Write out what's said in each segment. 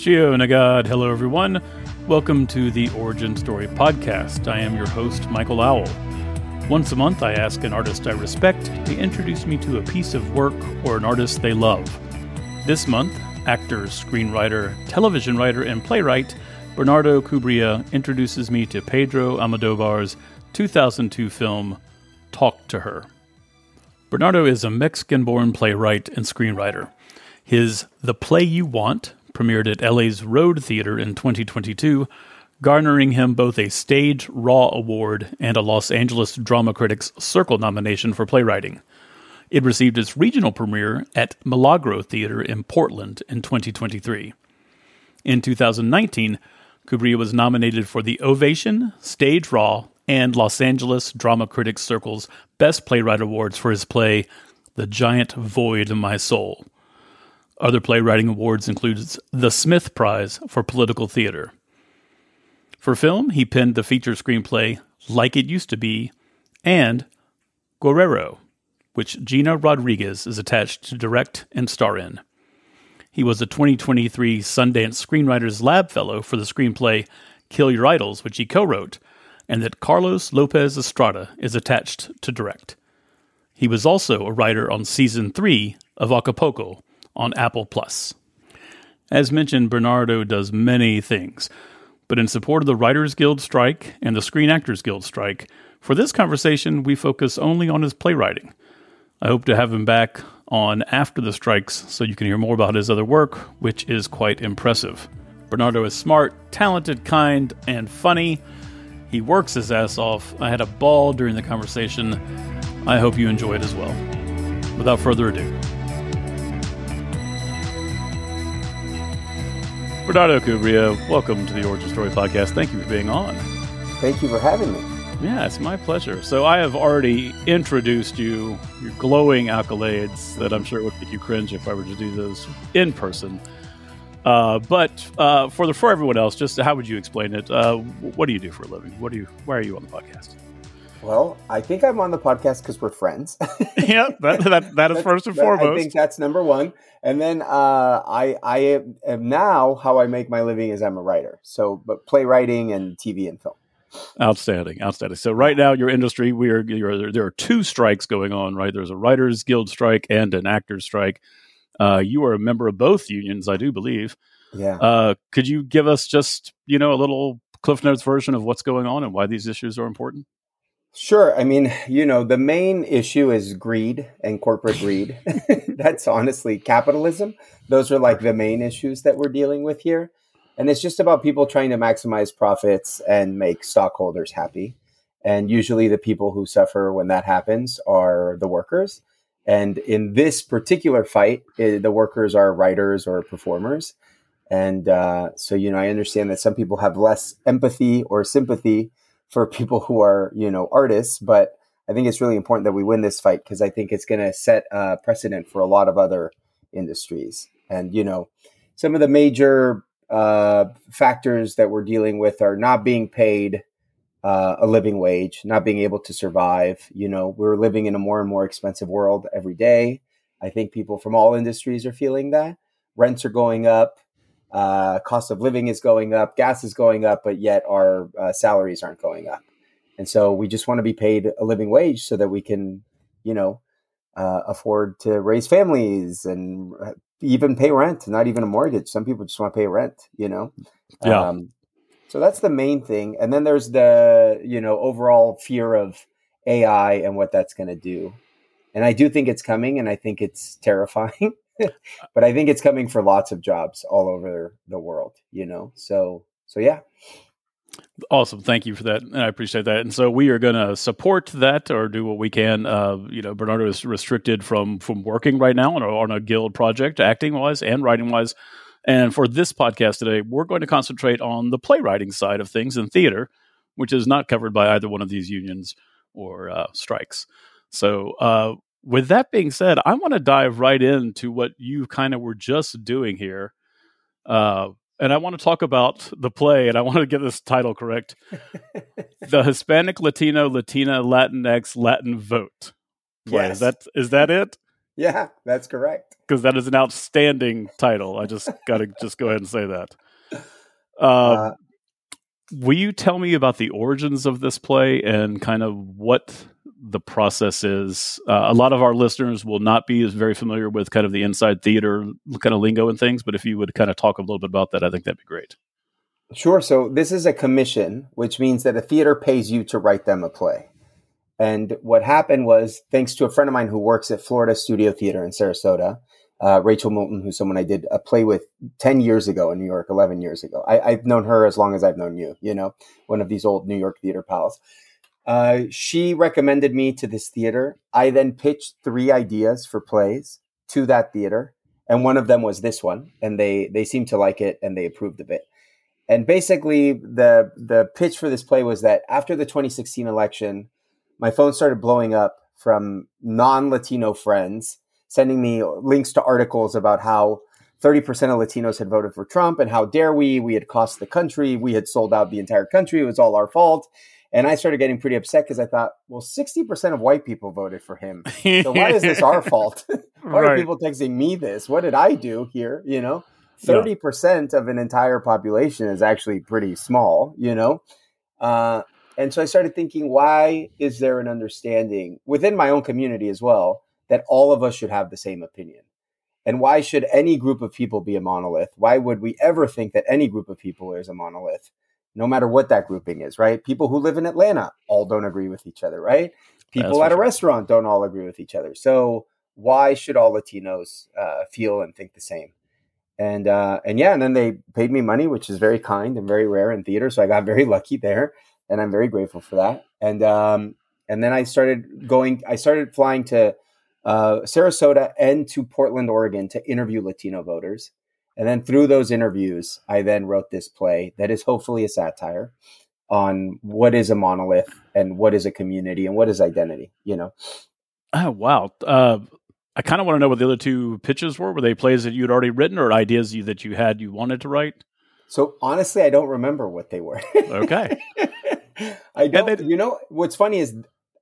Shio Nagad. Hello, everyone. Welcome to the Origin Story podcast. I am your host, Michael Owl. Once a month, I ask an artist I respect to introduce me to a piece of work or an artist they love. This month, actor, screenwriter, television writer, and playwright Bernardo Cubría introduces me to Pedro Almodóvar's 2002 film, Talk to Her. Bernardo is a Mexican born playwright and screenwriter. His The Play You Want premiered at LA's Road Theater in 2022, garnering him both a Stage Raw Award and a Los Angeles Drama Critics Circle nomination for playwriting. It received its regional premiere at Milagro Theater in Portland in 2023. In 2019, Cubría was nominated for the Ovation, Stage Raw, and Los Angeles Drama Critics Circle's Best Playwright Awards for his play The Giant Void in My Soul. Other playwriting awards includes the Smith Prize for Political Theater. For film, he penned the feature screenplay Like It Used to Be and Guerrero, which Gina Rodriguez is attached to direct and star in. He was a 2023 Sundance Screenwriters Lab Fellow for the screenplay Kill Your Idols, which he co wrote, and that Carlos Lopez Estrada is attached to direct. He was also a writer on season 3 of Acapulco, on Apple Plus. As mentioned, Bernardo does many things, but in support of the Writers Guild strike and the Screen Actors Guild strike, for this conversation we focus only on his playwriting. I hope to have him back on after the strikes so you can hear more about his other work, which is quite impressive. Bernardo is smart, talented, kind, and funny. He works his ass off. I had a ball during the conversation. I hope you enjoy it as well. Without further ado, Bernardo Cubría, welcome to the Origin Story podcast. Thank you for being on. Thank you for having me. Yeah, it's my pleasure. So I have already introduced you, your glowing accolades that I'm sure would make you cringe if I were to do those in person. Uh, but uh, for the for everyone else, just how would you explain it? Uh, what do you do for a living? What do you? Why are you on the podcast? Well, I think I'm on the podcast because we're friends. yeah, that, that, that is first and foremost. I think that's number one. And then uh, I I am now how I make my living is I'm a writer. So, but playwriting and TV and film. Outstanding, outstanding. So right now, your industry, we are there are two strikes going on. Right, there's a writers guild strike and an actors strike. Uh, you are a member of both unions, I do believe. Yeah. Uh, could you give us just you know a little Cliff Notes version of what's going on and why these issues are important? Sure. I mean, you know, the main issue is greed and corporate greed. That's honestly capitalism. Those are like the main issues that we're dealing with here. And it's just about people trying to maximize profits and make stockholders happy. And usually the people who suffer when that happens are the workers. And in this particular fight, eh, the workers are writers or performers. And uh, so, you know, I understand that some people have less empathy or sympathy for people who are you know artists but i think it's really important that we win this fight because i think it's going to set a precedent for a lot of other industries. And you know some of the major uh, factors that we're dealing with are not being paid uh, a living wage not being able to survive. You know we're living in a more and more expensive world every day. I think people from all industries are feeling that. Rents are going up uh, cost of living is going up, gas is going up, but yet our uh, salaries aren't going up. And so we just want to be paid a living wage so that we can, you know, uh, afford to raise families and uh, even pay rent, not even a mortgage. Some people just want to pay rent, you know? Yeah. Um, so that's the main thing. And then there's the, you know, overall fear of AI and what that's going to do. And I do think it's coming and I think it's terrifying. but I think it's coming for lots of jobs all over the world, you know? So, so yeah. Awesome. Thank you for that. And I appreciate that. And so we are going to support that or do what we can. Uh, you know, Bernardo is restricted from, from working right now on a, on a guild project, acting wise and writing wise. And for this podcast today, we're going to concentrate on the playwriting side of things in theater, which is not covered by either one of these unions or uh, strikes. So, uh, with that being said, I want to dive right into what you kind of were just doing here. Uh, and I want to talk about the play, and I want to get this title correct The Hispanic, Latino, Latina, Latinx, Latin Vote. Play. Yes. Is that, is that it? Yeah, that's correct. Because that is an outstanding title. I just got to just go ahead and say that. Um, uh, will you tell me about the origins of this play and kind of what the process is? Uh, a lot of our listeners will not be as very familiar with kind of the inside theater kind of lingo and things, but if you would kind of talk a little bit about that, I think that'd be great. Sure. So this is a commission, which means that a theater pays you to write them a play. And what happened was, thanks to a friend of mine who works at Florida Studio Theater in Sarasota, uh, Rachel Moulton, who's someone I did a play with 10 years ago in New York, 11 years ago. I, have known her as long as I've known you, you know, one of these old New York theater pals. Uh, she recommended me to this theater. I then pitched three ideas for plays to that theater. And one of them was this one. And they, they seemed to like it and they approved of it. And basically, the, the pitch for this play was that after the 2016 election, my phone started blowing up from non Latino friends sending me links to articles about how 30% of Latinos had voted for Trump and how dare we? We had cost the country. We had sold out the entire country. It was all our fault. And I started getting pretty upset because I thought, well, 60% of white people voted for him. So why is this our fault? why right. are people texting me this? What did I do here? You know, 30% yeah. of an entire population is actually pretty small, you know? Uh, and so I started thinking, why is there an understanding within my own community as well that all of us should have the same opinion? And why should any group of people be a monolith? Why would we ever think that any group of people is a monolith, no matter what that grouping is, right? People who live in Atlanta all don't agree with each other, right? People at a sure. restaurant don't all agree with each other. So why should all Latinos uh, feel and think the same? And uh, and yeah, and then they paid me money, which is very kind and very rare in theater. So I got very lucky there and I'm very grateful for that. And um, and then I started going. I started flying to uh, Sarasota and to Portland, Oregon, to interview Latino voters. And then through those interviews, I then wrote this play that is hopefully a satire on what is a monolith and what is a community and what is identity. You know. Oh wow. Uh, I kind of want to know what the other two pitches were. Were they plays that you'd already written or ideas you, that you had you wanted to write? So honestly, I don't remember what they were. okay. I don't. you know what's funny is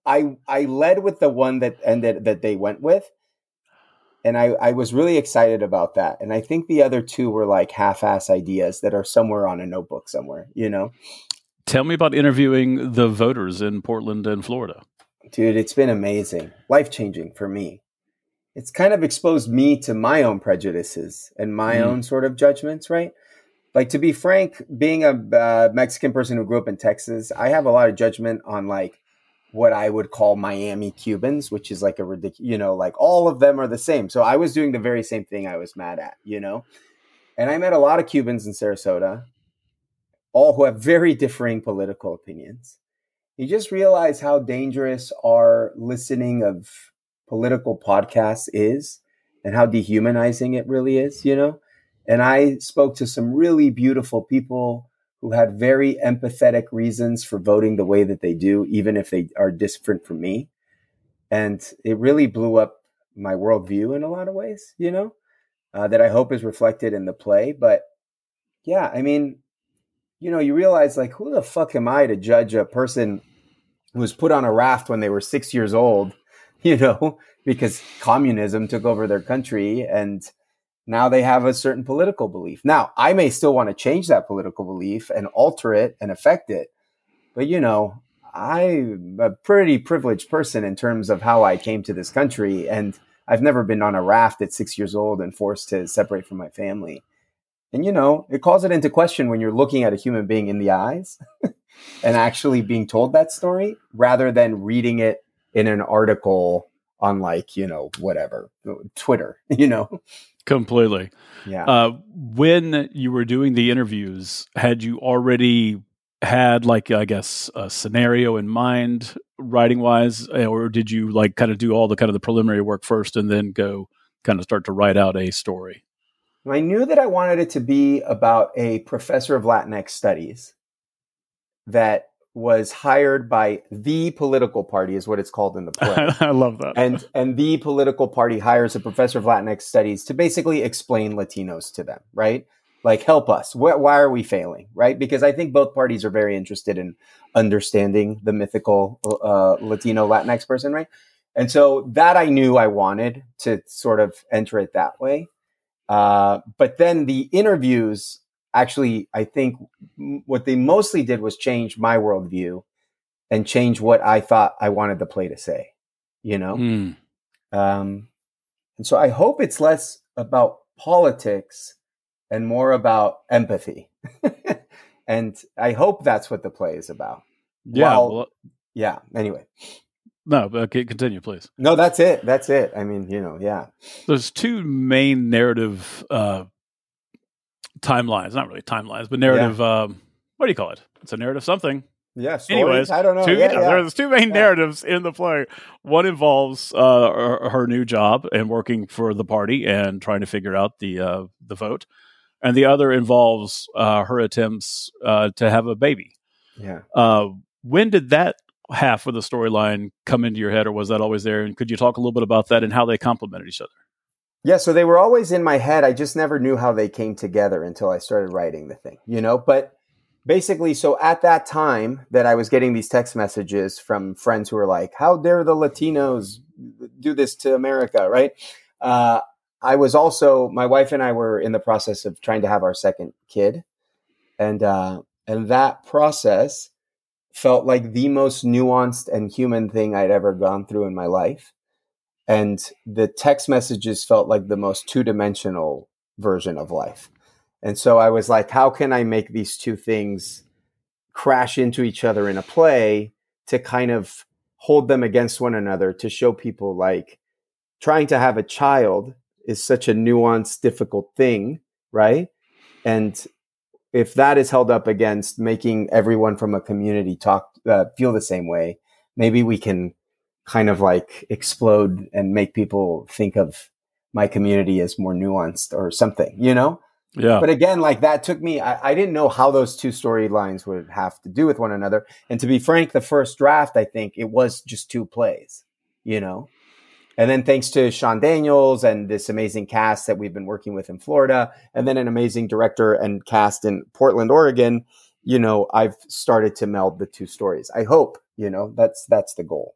I I led with the one that ended that they went with, and I I was really excited about that. And I think the other two were like half-ass ideas that are somewhere on a notebook somewhere. You know. Tell me about interviewing the voters in Portland and Florida. Dude, it's been amazing, life changing for me. It's kind of exposed me to my own prejudices and my mm. own sort of judgments, right? like to be frank, being a uh, Mexican person who grew up in Texas, I have a lot of judgment on like what I would call Miami Cubans, which is like a ridiculous, you know, like all of them are the same. So I was doing the very same thing I was mad at, you know. And I met a lot of Cubans in Sarasota, all who have very differing political opinions. You just realize how dangerous our listening of political podcasts is and how dehumanizing it really is, you know? And I spoke to some really beautiful people who had very empathetic reasons for voting the way that they do, even if they are different from me. And it really blew up my worldview in a lot of ways, you know, uh, that I hope is reflected in the play. But yeah, I mean, you know, you realize like, who the fuck am I to judge a person who was put on a raft when they were six years old, you know, because communism took over their country and now they have a certain political belief. Now, I may still want to change that political belief and alter it and affect it. But, you know, I'm a pretty privileged person in terms of how I came to this country. And I've never been on a raft at six years old and forced to separate from my family. And, you know, it calls it into question when you're looking at a human being in the eyes and actually being told that story rather than reading it in an article on, like, you know, whatever, Twitter, you know? Completely. Yeah. Uh, when you were doing the interviews, had you already had like I guess a scenario in mind writing wise, or did you like kind of do all the kind of the preliminary work first and then go kind of start to write out a story? I knew that I wanted it to be about a professor of Latinx studies that was hired by the political party is what it's called in the play. I love that. And and the political party hires a professor of Latinx studies to basically explain Latinos to them, right? Like help us. Wh- why are we failing, right? Because I think both parties are very interested in understanding the mythical uh, Latino Latinx person, right? And so that I knew I wanted to sort of enter it that way. Uh, but then the interviews actually, I think what they mostly did was change my worldview and change what I thought I wanted the play to say, you know? Mm. Um, and so I hope it's less about politics and more about empathy. and I hope that's what the play is about. Yeah. Well, well, yeah. Anyway. No, okay, continue, please. No, that's it. That's it. I mean, you know, yeah. There's two main narrative uh, timelines, not really timelines, but narrative. Yeah. Um, what do you call it? It's a narrative something. Yeah. Anyways, I don't know. Two, yeah, yeah. There's two main narratives in the play. One involves uh, her, her, new job and working for the party and trying to figure out the uh, the vote, and the other involves uh, her attempts uh, to have a baby. Yeah. Uh, when did that half of the storyline come into your head, or was that always there? And could you talk a little bit about that and how they complemented each other? Yeah, so they were always in my head. I just never knew how they came together until I started writing the thing, you know? But basically, so at that time that I was getting these text messages from friends who were like, How dare the Latinos do this to America, right? Uh, I was also, my wife and I were in the process of trying to have our second kid. And, uh, and that process felt like the most nuanced and human thing I'd ever gone through in my life and the text messages felt like the most two-dimensional version of life. And so i was like how can i make these two things crash into each other in a play to kind of hold them against one another to show people like trying to have a child is such a nuanced difficult thing right? And if that is held up against making everyone from a community talk uh, feel the same way maybe we can kind of like explode and make people think of my community as more nuanced or something, you know? Yeah. But again, like that took me, I, I didn't know how those two storylines would have to do with one another. And to be frank, the first draft, I think it was just two plays, you know? And then thanks to Sean Daniels and this amazing cast that we've been working with in Florida, and then an amazing director and cast in Portland, Oregon, you know, I've started to meld the two stories. I hope, you know, that's that's the goal.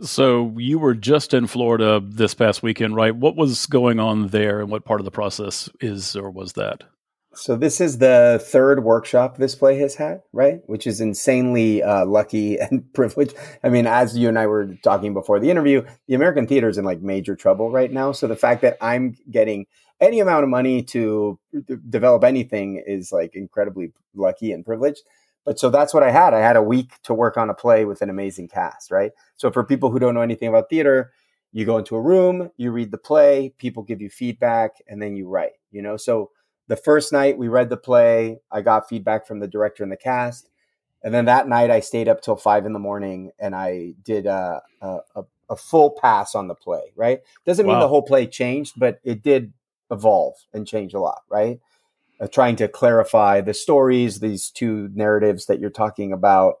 So you were just in Florida this past weekend, right? What was going on there, and what part of the process is or was that? So this is the third workshop this play has had, right? Which is insanely uh, lucky and privileged. I mean, as you and I were talking before the interview, the American theater is in like major trouble right now. So the fact that I'm getting any amount of money to develop anything is like incredibly lucky and privileged. But so that's what I had. I had a week to work on a play with an amazing cast, right? So for people who don't know anything about theater, you go into a room, you read the play, people give you feedback, and then you write, you know? So the first night we read the play, I got feedback from the director and the cast. And then that night I stayed up till five in the morning and I did a, a, a full pass on the play, right? Doesn't wow. mean the whole play changed, but it did evolve and change a lot, right? Uh, trying to clarify the stories, these two narratives that you're talking about,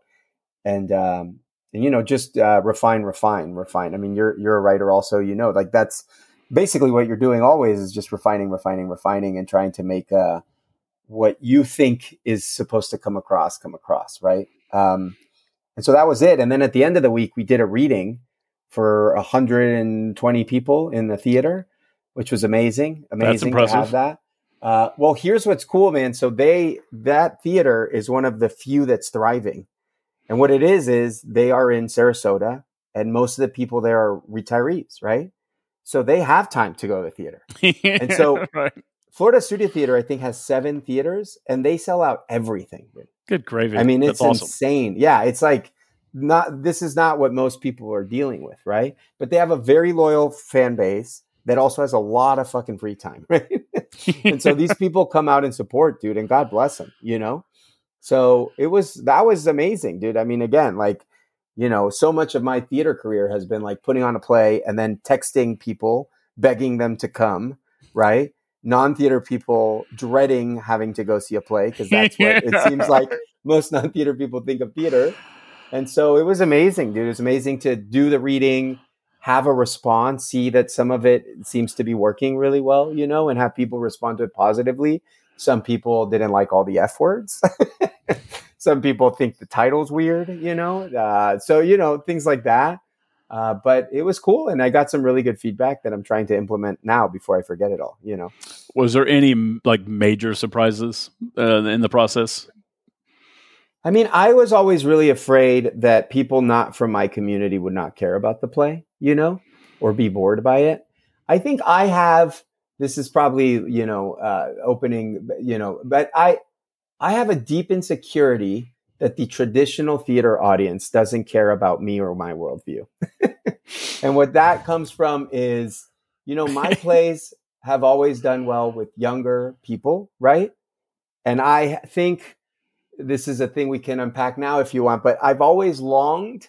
and um, and you know just uh, refine, refine, refine. I mean, you're you're a writer, also. You know, like that's basically what you're doing always is just refining, refining, refining, and trying to make uh, what you think is supposed to come across come across, right? Um, and so that was it. And then at the end of the week, we did a reading for 120 people in the theater, which was amazing. Amazing to have that. Uh, well, here's what's cool, man. So they that theater is one of the few that's thriving, and what it is is they are in Sarasota, and most of the people there are retirees, right? So they have time to go to the theater, and so right. Florida Studio Theater, I think, has seven theaters, and they sell out everything. Good gravy. I mean, it's awesome. insane. Yeah, it's like not. This is not what most people are dealing with, right? But they have a very loyal fan base that also has a lot of fucking free time, right? and so these people come out and support, dude, and God bless them, you know? So it was, that was amazing, dude. I mean, again, like, you know, so much of my theater career has been like putting on a play and then texting people, begging them to come, right? Non theater people dreading having to go see a play because that's what it seems like most non theater people think of theater. And so it was amazing, dude. It was amazing to do the reading, have a response, see that some of it seems to be working really well, you know, and have people respond to it positively. Some people didn't like all the F words. some people think the title's weird, you know. Uh, so you know things like that. Uh, but it was cool, and I got some really good feedback that I'm trying to implement now before I forget it all. You know, was there any like major surprises uh, in the process? I mean, I was always really afraid that people not from my community would not care about the play, you know, or be bored by it. I think I have. This is probably you know uh, opening, you know, but I I have a deep insecurity that the traditional theater audience doesn't care about me or my worldview. and what that comes from is, you know, my plays have always done well with younger people, right? And I think this is a thing we can unpack now if you want, but I've always longed,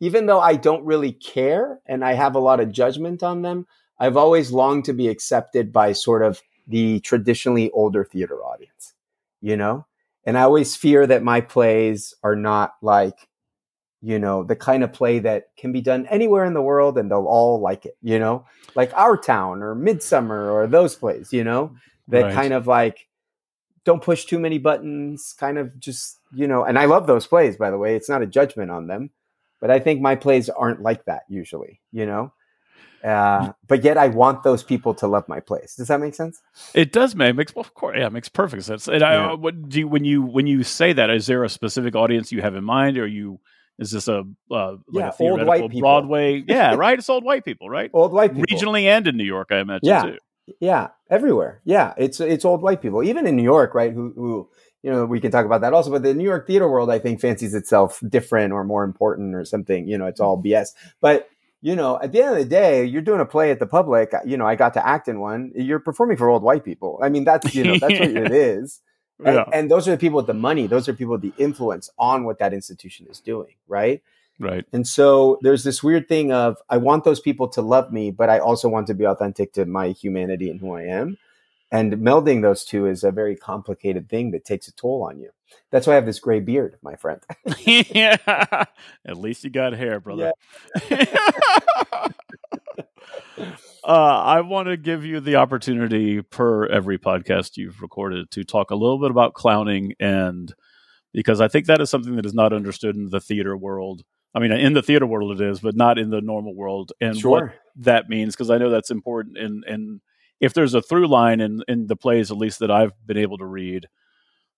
even though I don't really care and I have a lot of judgment on them, I've always longed to be accepted by sort of the traditionally older theater audience, you know? And I always fear that my plays are not like, you know, the kind of play that can be done anywhere in the world and they'll all like it, you know, like Our Town or Midsummer or those plays, you know, that right. kind of like don't push too many buttons, kind of just, you know, and I love those plays, by the way. It's not a judgment on them, but I think my plays aren't like that usually, you know? Uh, but yet I want those people to love my place. Does that make sense? It does make makes well, of course yeah it makes perfect sense. And yeah. I, what do you, when you when you say that is there a specific audience you have in mind, or you is this a uh, like yeah, a old white people. Broadway? Yeah, right. It's old white people, right? Old white people, regionally and in New York, I imagine yeah. too. Yeah, everywhere. Yeah, it's it's old white people, even in New York, right? Who who you know we can talk about that also. But the New York theater world, I think, fancies itself different or more important or something. You know, it's all mm-hmm. BS, but you know, at the end of the day, you're doing a play at the public. You know, I got to act in one. You're performing for old white people. I mean, that's you know, that's what it is. And, yeah. and those are the people with the money. Those are people with the influence on what that institution is doing, right? Right. And so there's this weird thing of I want those people to love me, but I also want to be authentic to my humanity and who I am. And melding those two is a very complicated thing that takes a toll on you. That's why I have this gray beard, my friend. yeah. At least you got hair, brother. Yeah. uh, I want to give you the opportunity per every podcast you've recorded to talk a little bit about clowning and because I think that is something that is not understood in the theater world. I mean, in the theater world it is, but not in the normal world, and sure. what that means because I know that's important. And and if there's a through line in in the plays, at least that I've been able to read,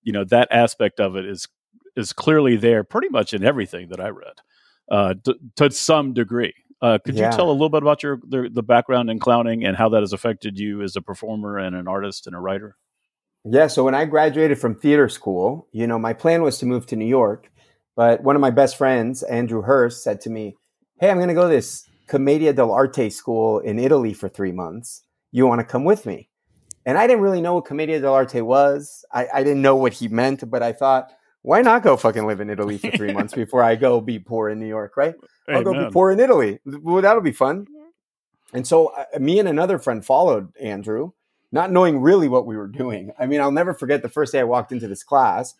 you know that aspect of it is is clearly there pretty much in everything that I read uh, to, to some degree. Uh, could yeah. you tell a little bit about your the, the, background in clowning and how that has affected you as a performer and an artist and a writer? Yeah, so when I graduated from theater school, you know, my plan was to move to New York, but one of my best friends, Andrew Hurst, said to me, "Hey, I'm going to go to this Commedia dell'arte school in Italy for three months. You want to come with me?" And I didn't really know what Commedia dell'arte was. I, I didn't know what he meant, but I thought, why not go fucking live in Italy for three months before I go be poor in New York, right? I'll Amen. go be poor in Italy. Well, that'll be fun. And so uh, me and another friend followed Andrew, not knowing really what we were doing. I mean, I'll never forget the first day I walked into this class.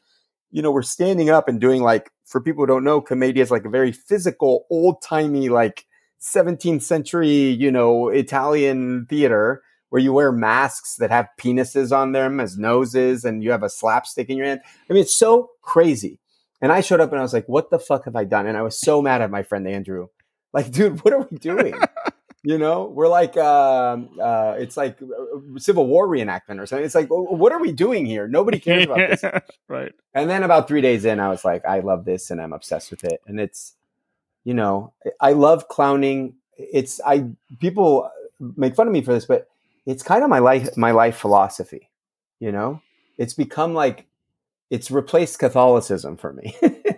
You know, we're standing up and doing like, for people who don't know, commedia is like a very physical, old timey, like 17th century, you know, Italian theater where you wear masks that have penises on them as noses and you have a slapstick in your hand. I mean, it's so crazy. And I showed up and I was like, what the fuck have I done? And I was so mad at my friend Andrew. Like, dude, what are we doing? you know, we're like, um, uh, it's like Civil War reenactment or something. It's like, what are we doing here? Nobody cares about this. right. And then about three days in, I was like, I love this and I'm obsessed with it. And it's, you know, I love clowning. It's, I, people make fun of me for this, but it's kind of my life my life philosophy you know it's become like it's replaced catholicism for me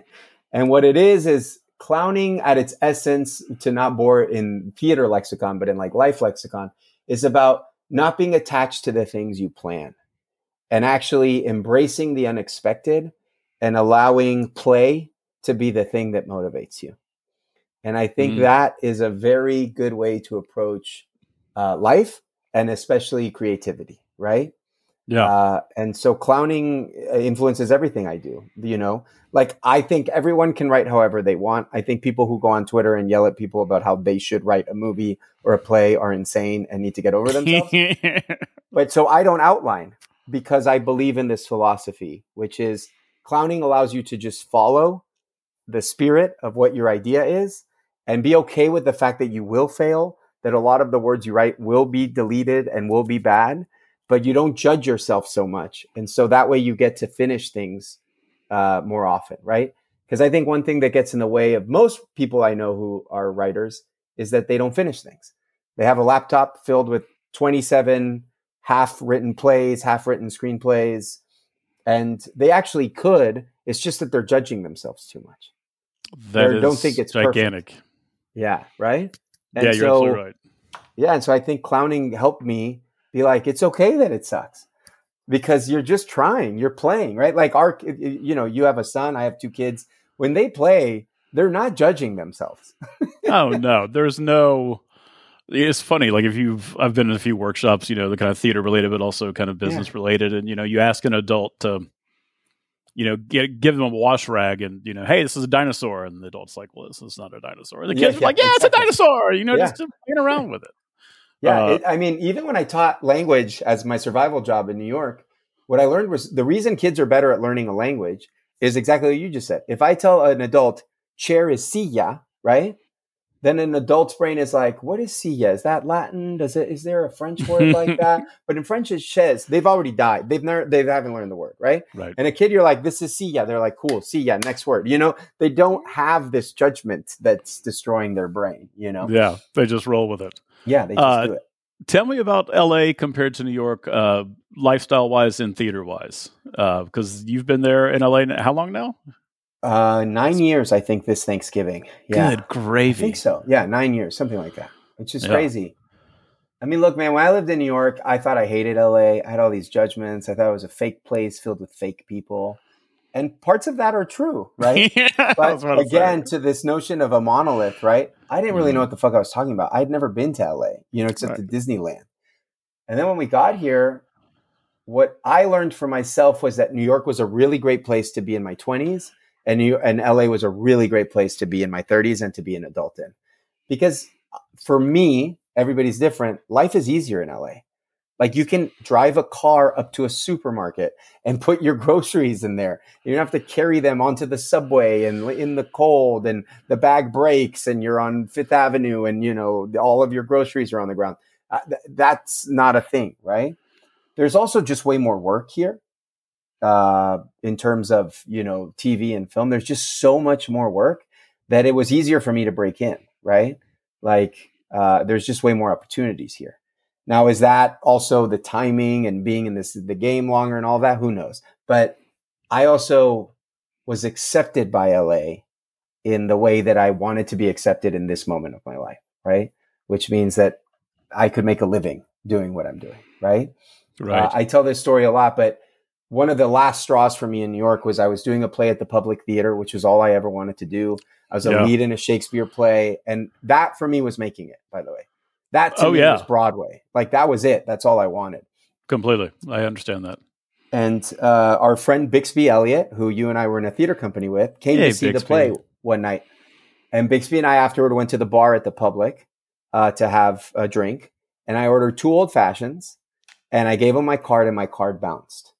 and what it is is clowning at its essence to not bore in theater lexicon but in like life lexicon is about not being attached to the things you plan and actually embracing the unexpected and allowing play to be the thing that motivates you and i think mm. that is a very good way to approach uh, life and especially creativity, right? Yeah. Uh, and so clowning uh, influences everything I do. You know, like I think everyone can write however they want. I think people who go on Twitter and yell at people about how they should write a movie or a play are insane and need to get over themselves. but so I don't outline because I believe in this philosophy, which is clowning allows you to just follow the spirit of what your idea is and be okay with the fact that you will fail, that a lot of the words you write will be deleted and will be bad, but you don't judge yourself so much. And so that way you get to finish things uh, more often, right? Because I think one thing that gets in the way of most people I know who are writers is that they don't finish things. They have a laptop filled with 27 half written plays, half written screenplays, and they actually could. It's just that they're judging themselves too much. That they don't think it's gigantic. Perfect. Yeah, right. And yeah, you're so, absolutely right. Yeah, and so I think clowning helped me be like, it's okay that it sucks because you're just trying, you're playing, right? Like our, you know, you have a son, I have two kids. When they play, they're not judging themselves. oh no, there's no. It's funny, like if you've, I've been in a few workshops, you know, the kind of theater related, but also kind of business yeah. related, and you know, you ask an adult to you know, get, give them a wash rag and, you know, hey, this is a dinosaur. And the adult's like, well, this is not a dinosaur. And the kids yeah, are like, yeah, exactly. it's a dinosaur, you know, just playing around with it. Yeah. Uh, it, I mean, even when I taught language as my survival job in New York, what I learned was the reason kids are better at learning a language is exactly what you just said. If I tell an adult chair is silla, right? Then an adult's brain is like, what is silla? Is that Latin? Does it is there a French word like that? But in French it's chaise. They've already died. They've never they haven't learned the word, right? Right. And a kid, you're like, this is silla. They're like, cool, silla, next word. You know, they don't have this judgment that's destroying their brain, you know? Yeah. They just roll with it. Yeah, they just uh, do it. Tell me about LA compared to New York, uh, lifestyle wise and theater wise. because uh, you've been there in LA how long now? Uh, nine years, I think, this Thanksgiving. Yeah. Good gravy. I think so. Yeah, nine years, something like that, which is yeah. crazy. I mean, look, man, when I lived in New York, I thought I hated LA. I had all these judgments. I thought it was a fake place filled with fake people. And parts of that are true, right? yeah, but again, to this notion of a monolith, right? I didn't really mm know what the fuck I was talking about. I'd never been to LA, you know, except right. to Disneyland. And then when we got here, what I learned for myself was that New York was a really great place to be in my 20s and New, and LA was a really great place to be in my 30s and to be an adult in. Because uh, for me, everybody's different. Life is easier in LA. Like you can drive a car up to a supermarket and put your groceries in there. You don't have to carry them onto the subway and in the cold and the bag breaks and you're on Fifth Avenue and you know all of your groceries are on the ground. Uh, th- that's not a thing, right? There's also just way more work here uh, in terms of you know TV and film. There's just so much more work that it was easier for me to break in. Right, like uh, there's just way more opportunities here. Now, is that also the timing and being in this the game longer and all that? Who knows? But I also was accepted by LA in the way that I wanted to be accepted in this moment of my life, right? Which means that I could make a living doing what I'm doing, right? Right. Uh, I tell this story a lot, but one of the last straws for me in New York was I was doing a play at the Public Theater, which was all I ever wanted to do. I was a yeah. lead in a Shakespeare play, and that for me was making it. By the way, that to oh, me yeah. was Broadway. Like that was it. That's all I wanted. Completely, I understand that. And uh, our friend Bixby Elliott, who you and I were in a theater company with, came hey, to see Bixby. the play one night. And Bixby and I afterward went to the bar at the Public uh, to have a drink, and I ordered two old fashions, and I gave him my card, and my card bounced.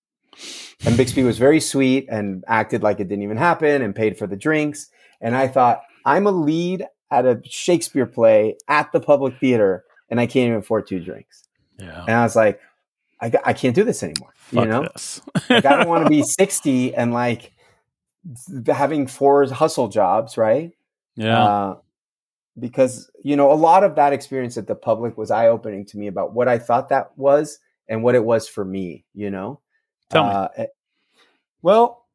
And Bixby was very sweet and acted like it didn't even happen and paid for the drinks. And I thought, I'm a lead at a Shakespeare play at the public theater and I can't even afford two drinks. Yeah. And I was like, I, I can't do this anymore. Fuck you know, like I don't want to be 60 and like having four hustle jobs, right? Yeah. Uh, because, you know, a lot of that experience at the public was eye opening to me about what I thought that was and what it was for me, you know? Tell me. Uh, eh, well,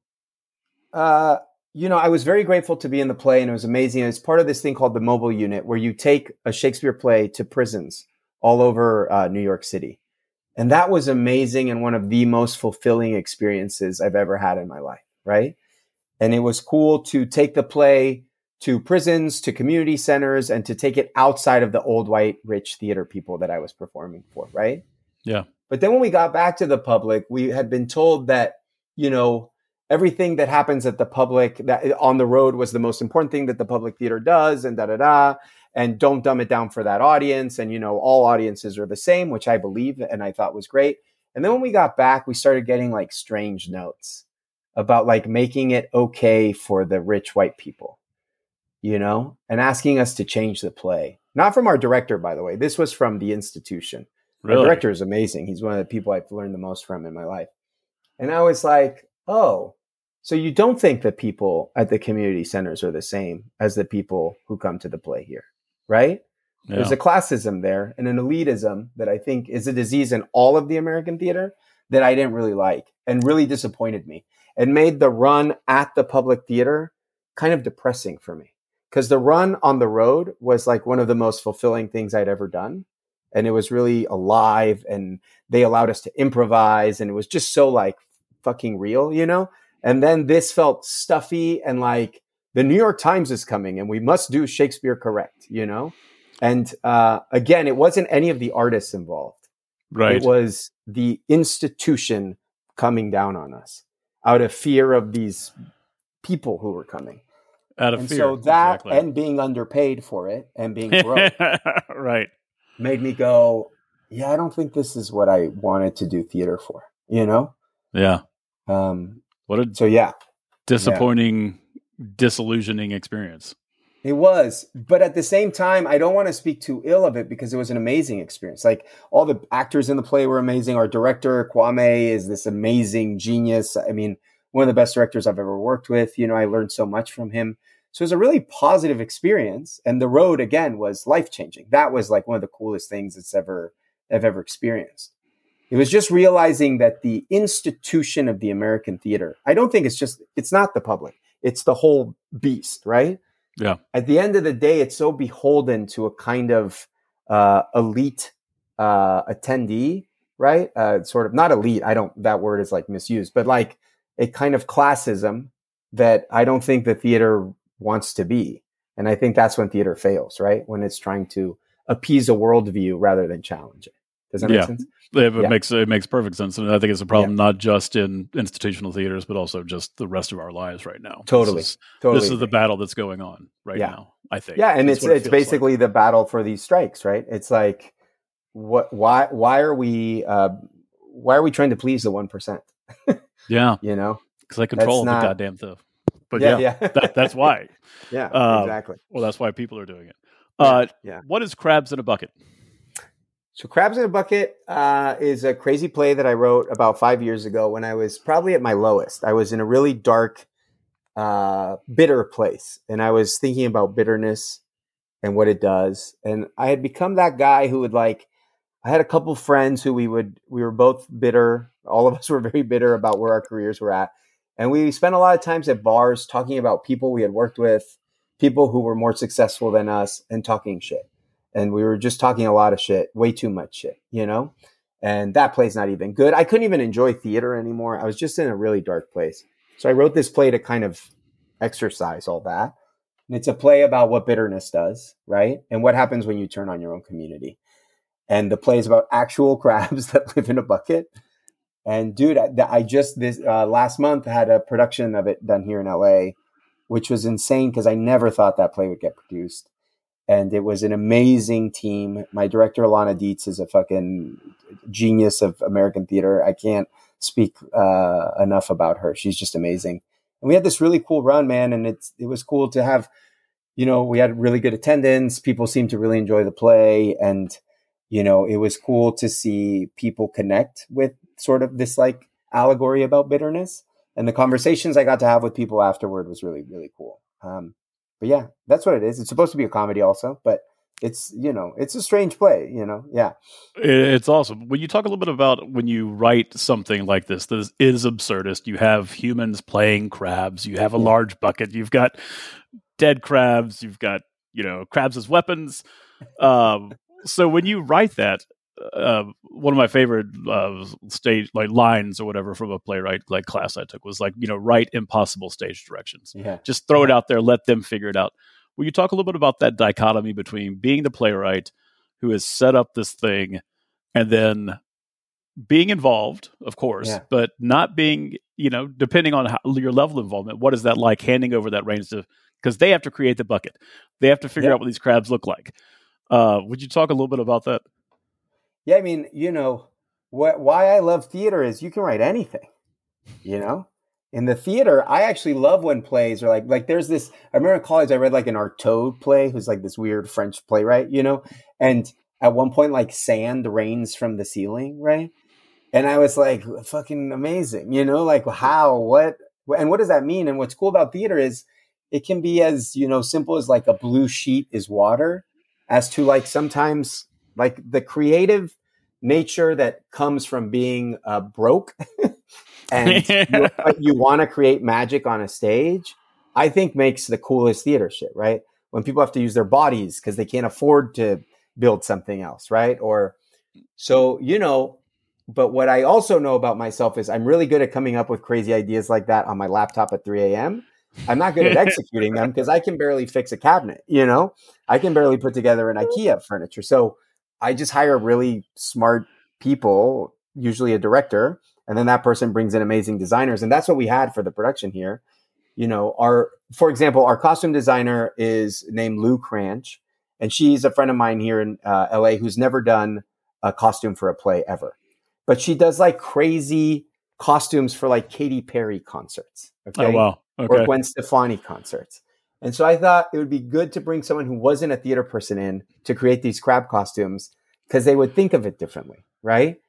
uh, you know, I was very grateful to be in the play, and it was amazing. It's part of this thing called the mobile unit, where you take a Shakespeare play to prisons all over uh, New York City, and that was amazing and one of the most fulfilling experiences I've ever had in my life. Right, and it was cool to take the play to prisons, to community centers, and to take it outside of the old white rich theater people that I was performing for. Right. Yeah. But then when we got back to the public, we had been told that, you know, everything that happens at the public that on the road was the most important thing that the public theater does and da da da and don't dumb it down for that audience and you know all audiences are the same which i believe and i thought was great and then when we got back we started getting like strange notes about like making it okay for the rich white people you know, and asking us to change the play. Not from our director, by the way. This was from the institution. Really? The director is amazing. He's one of the people I've learned the most from in my life. And I was like, oh, so you don't think that people at the community centers are the same as the people who come to the play here, right? Yeah. There's a classism there and an elitism that I think is a disease in all of the American theater that I didn't really like and really disappointed me and made the run at the public theater kind of depressing for me. Because the run on the road was like one of the most fulfilling things I'd ever done. And it was really alive and they allowed us to improvise and it was just so like fucking real, you know? And then this felt stuffy and like the New York Times is coming and we must do Shakespeare correct, you know? And uh, again, it wasn't any of the artists involved. right. It was the institution coming down on us out of fear of these people who were coming. Out of and fear. so that exactly. and being underpaid for it and being broke right. Made me go, yeah, I don't think this is what I wanted to do theater for, you know? Yeah. Um, What a so yeah, disappointing, disillusioning experience. It was, but at the same time, I don't want to speak too ill of it because it was an amazing experience. Like all the actors in the play were amazing. Our director Kwame is this amazing genius. I mean, one of the best directors I've ever worked with. You know, I learned so much from him. So it was a really positive experience. And the road again was life changing. That was like one of the coolest things that's ever I've ever experienced. It was just realizing that the institution of the American theater, I don't think it's just it's not the public. It's the whole beast, right? Yeah. At the end of the day, it's so beholden to a kind of uh, elite uh, attendee, right? Uh, sort of not elite. I don't. That word is like misused, but like a kind of classism that I don't think the theater wants to be. And I think that's when theater fails, right? When it's trying to appease a worldview rather than challenge it. Does that Yeah. make sense? It, Yeah. makes it makes perfect sense, and I think it's a problem not just in institutional theaters, but also just the rest of our lives right now. Totally. This is, Totally. this is the battle that's going on right Yeah. now. I think. yeah, and That's it's it it's feels like. basically the battle for these strikes, right? It's like what why why are we uh why are we trying to please the one percent? yeah, You know? because I control not- the goddamn thing. But yeah, that, that's why. yeah, Um, exactly. Well, that's why people are doing it. Uh, yeah. What is crabs in a bucket? So Crabs in a Bucket uh, is a crazy play that I wrote about five years ago when I was probably at my lowest. I was in a really dark, uh, bitter place, and I was thinking about bitterness and what it does. And I had become that guy who would like. I had a couple friends who we would we were both bitter. All of us were very bitter about where our careers were at, and we spent a lot of times at bars talking about people we had worked with, people who were more successful than us, and talking shit and we were just talking a lot of shit, way too much shit, you know? And that play's not even good. I couldn't even enjoy theater anymore. I was just in a really dark place. So I wrote this play to kind of exercise all that. And it's a play about what bitterness does, right? And what happens when you turn on your own community. And the play is about actual crabs that live in a bucket. And dude, I, I just this uh, last month had a production of it done here in LA, which was insane because I never thought that play would get produced and it was an amazing team. My director Alana Dietze is a fucking genius of American theater. I can't speak uh, enough about her. She's just amazing. And we had this really cool run, man, and it's it was cool to have. You know, we had really good attendance. People seemed to really enjoy the play, and you know, it was cool to see people connect with sort of this like allegory about bitterness. And the conversations I got to have with people afterward was really really cool. Um, but yeah, that's what it is. It's supposed to be a comedy also, but it's you know it's a strange play. You know, yeah. It's awesome. When you talk a little bit about when you write something like this, this is absurdist. You have humans playing crabs. You have a large bucket. You've got dead crabs. You've got you know crabs as weapons. Um, so when you write that, uh, one of my favorite uh, stage like lines or whatever from a playwright like class I took was like you know write impossible stage directions. Yeah. Just throw it out there. Let them figure it out. Will you talk a little bit about that dichotomy between being the playwright who has set up this thing and then being involved, of course, Yeah. but not being, you know, depending on how, your level of involvement, what is that like handing over that reins to, because they have to create the bucket. They have to figure Yeah. out what these crabs look like. Uh, would you talk a little bit about that? Yeah, I mean, you know, what why I love theater is you can write anything. You know, in the theater, I actually love when plays are like like there's this. I remember in college I read like an Artaud play, who's like this weird French playwright, you know, and at one point like sand rains from the ceiling, right? And I was like, fucking amazing, you know, like how, what, and what does that mean? And what's cool about theater is it can be as you know simple as like a blue sheet is water, as to like sometimes like the creative nature that comes from being uh, broke and you, you want to create magic on a stage, I think makes the coolest theater shit, right? When people have to use their bodies because they can't afford to build something else, right? Or so, you know, but what I also know about myself is I'm really good at coming up with crazy ideas like that on my laptop at 3 a.m. I'm not good at executing them because I can barely fix a cabinet, you know? I can barely put together an IKEA furniture. So I just hire really smart people, usually a director, and then that person brings in amazing designers and that's what we had for the production here. You know our for example our costume designer is named lou cranch and she's a friend of mine here in uh, la who's never done a costume for a play ever. But she does like crazy costumes for like Katy Perry concerts okay? oh wow okay. or gwen stefani concerts and so i thought it would be good to bring someone who wasn't a theater person in to create these crab costumes because they would think of it differently right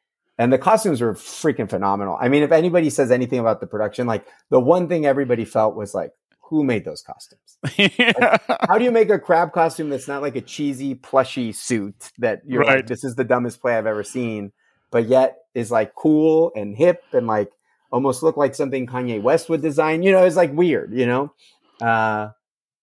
and the costumes were freaking phenomenal. I mean, if anybody says anything about the production, like the one thing everybody felt was like, who made those costumes? like, how do you make a crab costume that's not like a cheesy, plushy suit that you're right. like, this is the dumbest play I've ever seen, but yet is like cool and hip and like almost look like something Kanye West would design? You know, it's like weird, you know? Uh,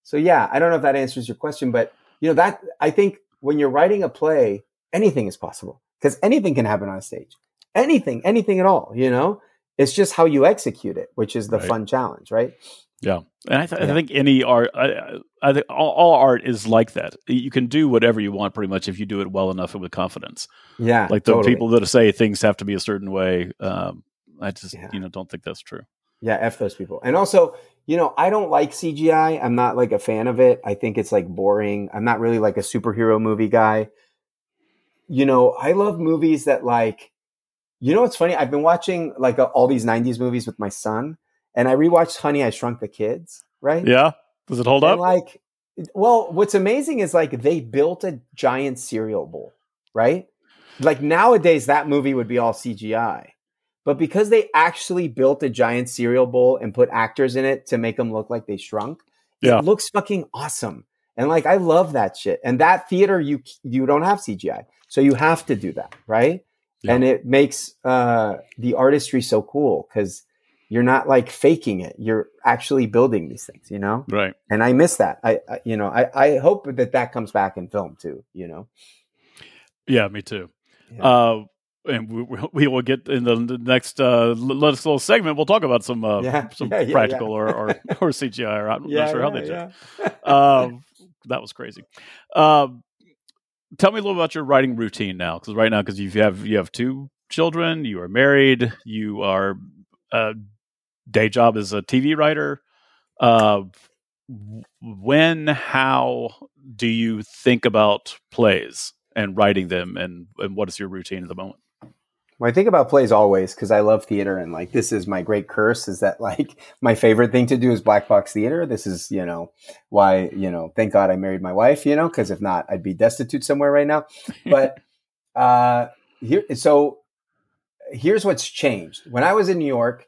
so yeah, I don't know if that answers your question, but you know, that I think when you're writing a play, anything is possible because anything can happen on a stage anything, anything at all, you know? It's just how you execute it, which is the right. fun challenge, right? Yeah, and I, th- yeah. I think any art, I, I think all, all, art is like that. You can do whatever you want, pretty much, if you do it well enough and with confidence. Yeah, like the totally. people that say things have to be a certain way. Um, I just, yeah. you know, don't think that's true. Yeah, f those people. And also, you know, I don't like CGI. I'm not like a fan of it. I think it's like boring. I'm not really like a superhero movie guy. You know, I love movies that like you know what's funny? I've been watching like uh, all these '90s movies with my son, and I rewatched Honey, I Shrunk the Kids. Right? Yeah. Does it hold and up? Like, well, what's amazing is like they built a giant cereal bowl, right? Like nowadays, that movie would be all CGI. But because they actually built a giant cereal bowl and put actors in it to make them look like they shrunk, yeah. it looks fucking awesome. And like I love that shit. And that theater, you you don't have CGI, so you have to do that, right? yeah. and it makes uh, the artistry so cool because you're not like faking it you're actually building these things you know right and i miss that i, I you know I, I hope that that comes back in film too you know yeah me too yeah. uh and we, we will get in the, next uh, little segment. We'll talk about some uh, yeah, some yeah, practical or, or, or CGI. Or I'm not sure how they did. Um, that was crazy. Um, tell me a little about your writing routine now, because right now, because you have you have two children, you are married, you are a uh, day job as a TV writer. Uh, when, how do you think about plays and writing them, and and what is your routine at the moment? Well, I think about plays always because I love theater and like this is my great curse is that like my favorite thing to do is black box theater. This is, you know, why, you know, thank God I married my wife, you know, because if not, I'd be destitute somewhere right now. But uh here so here's what's changed. When I was in New York,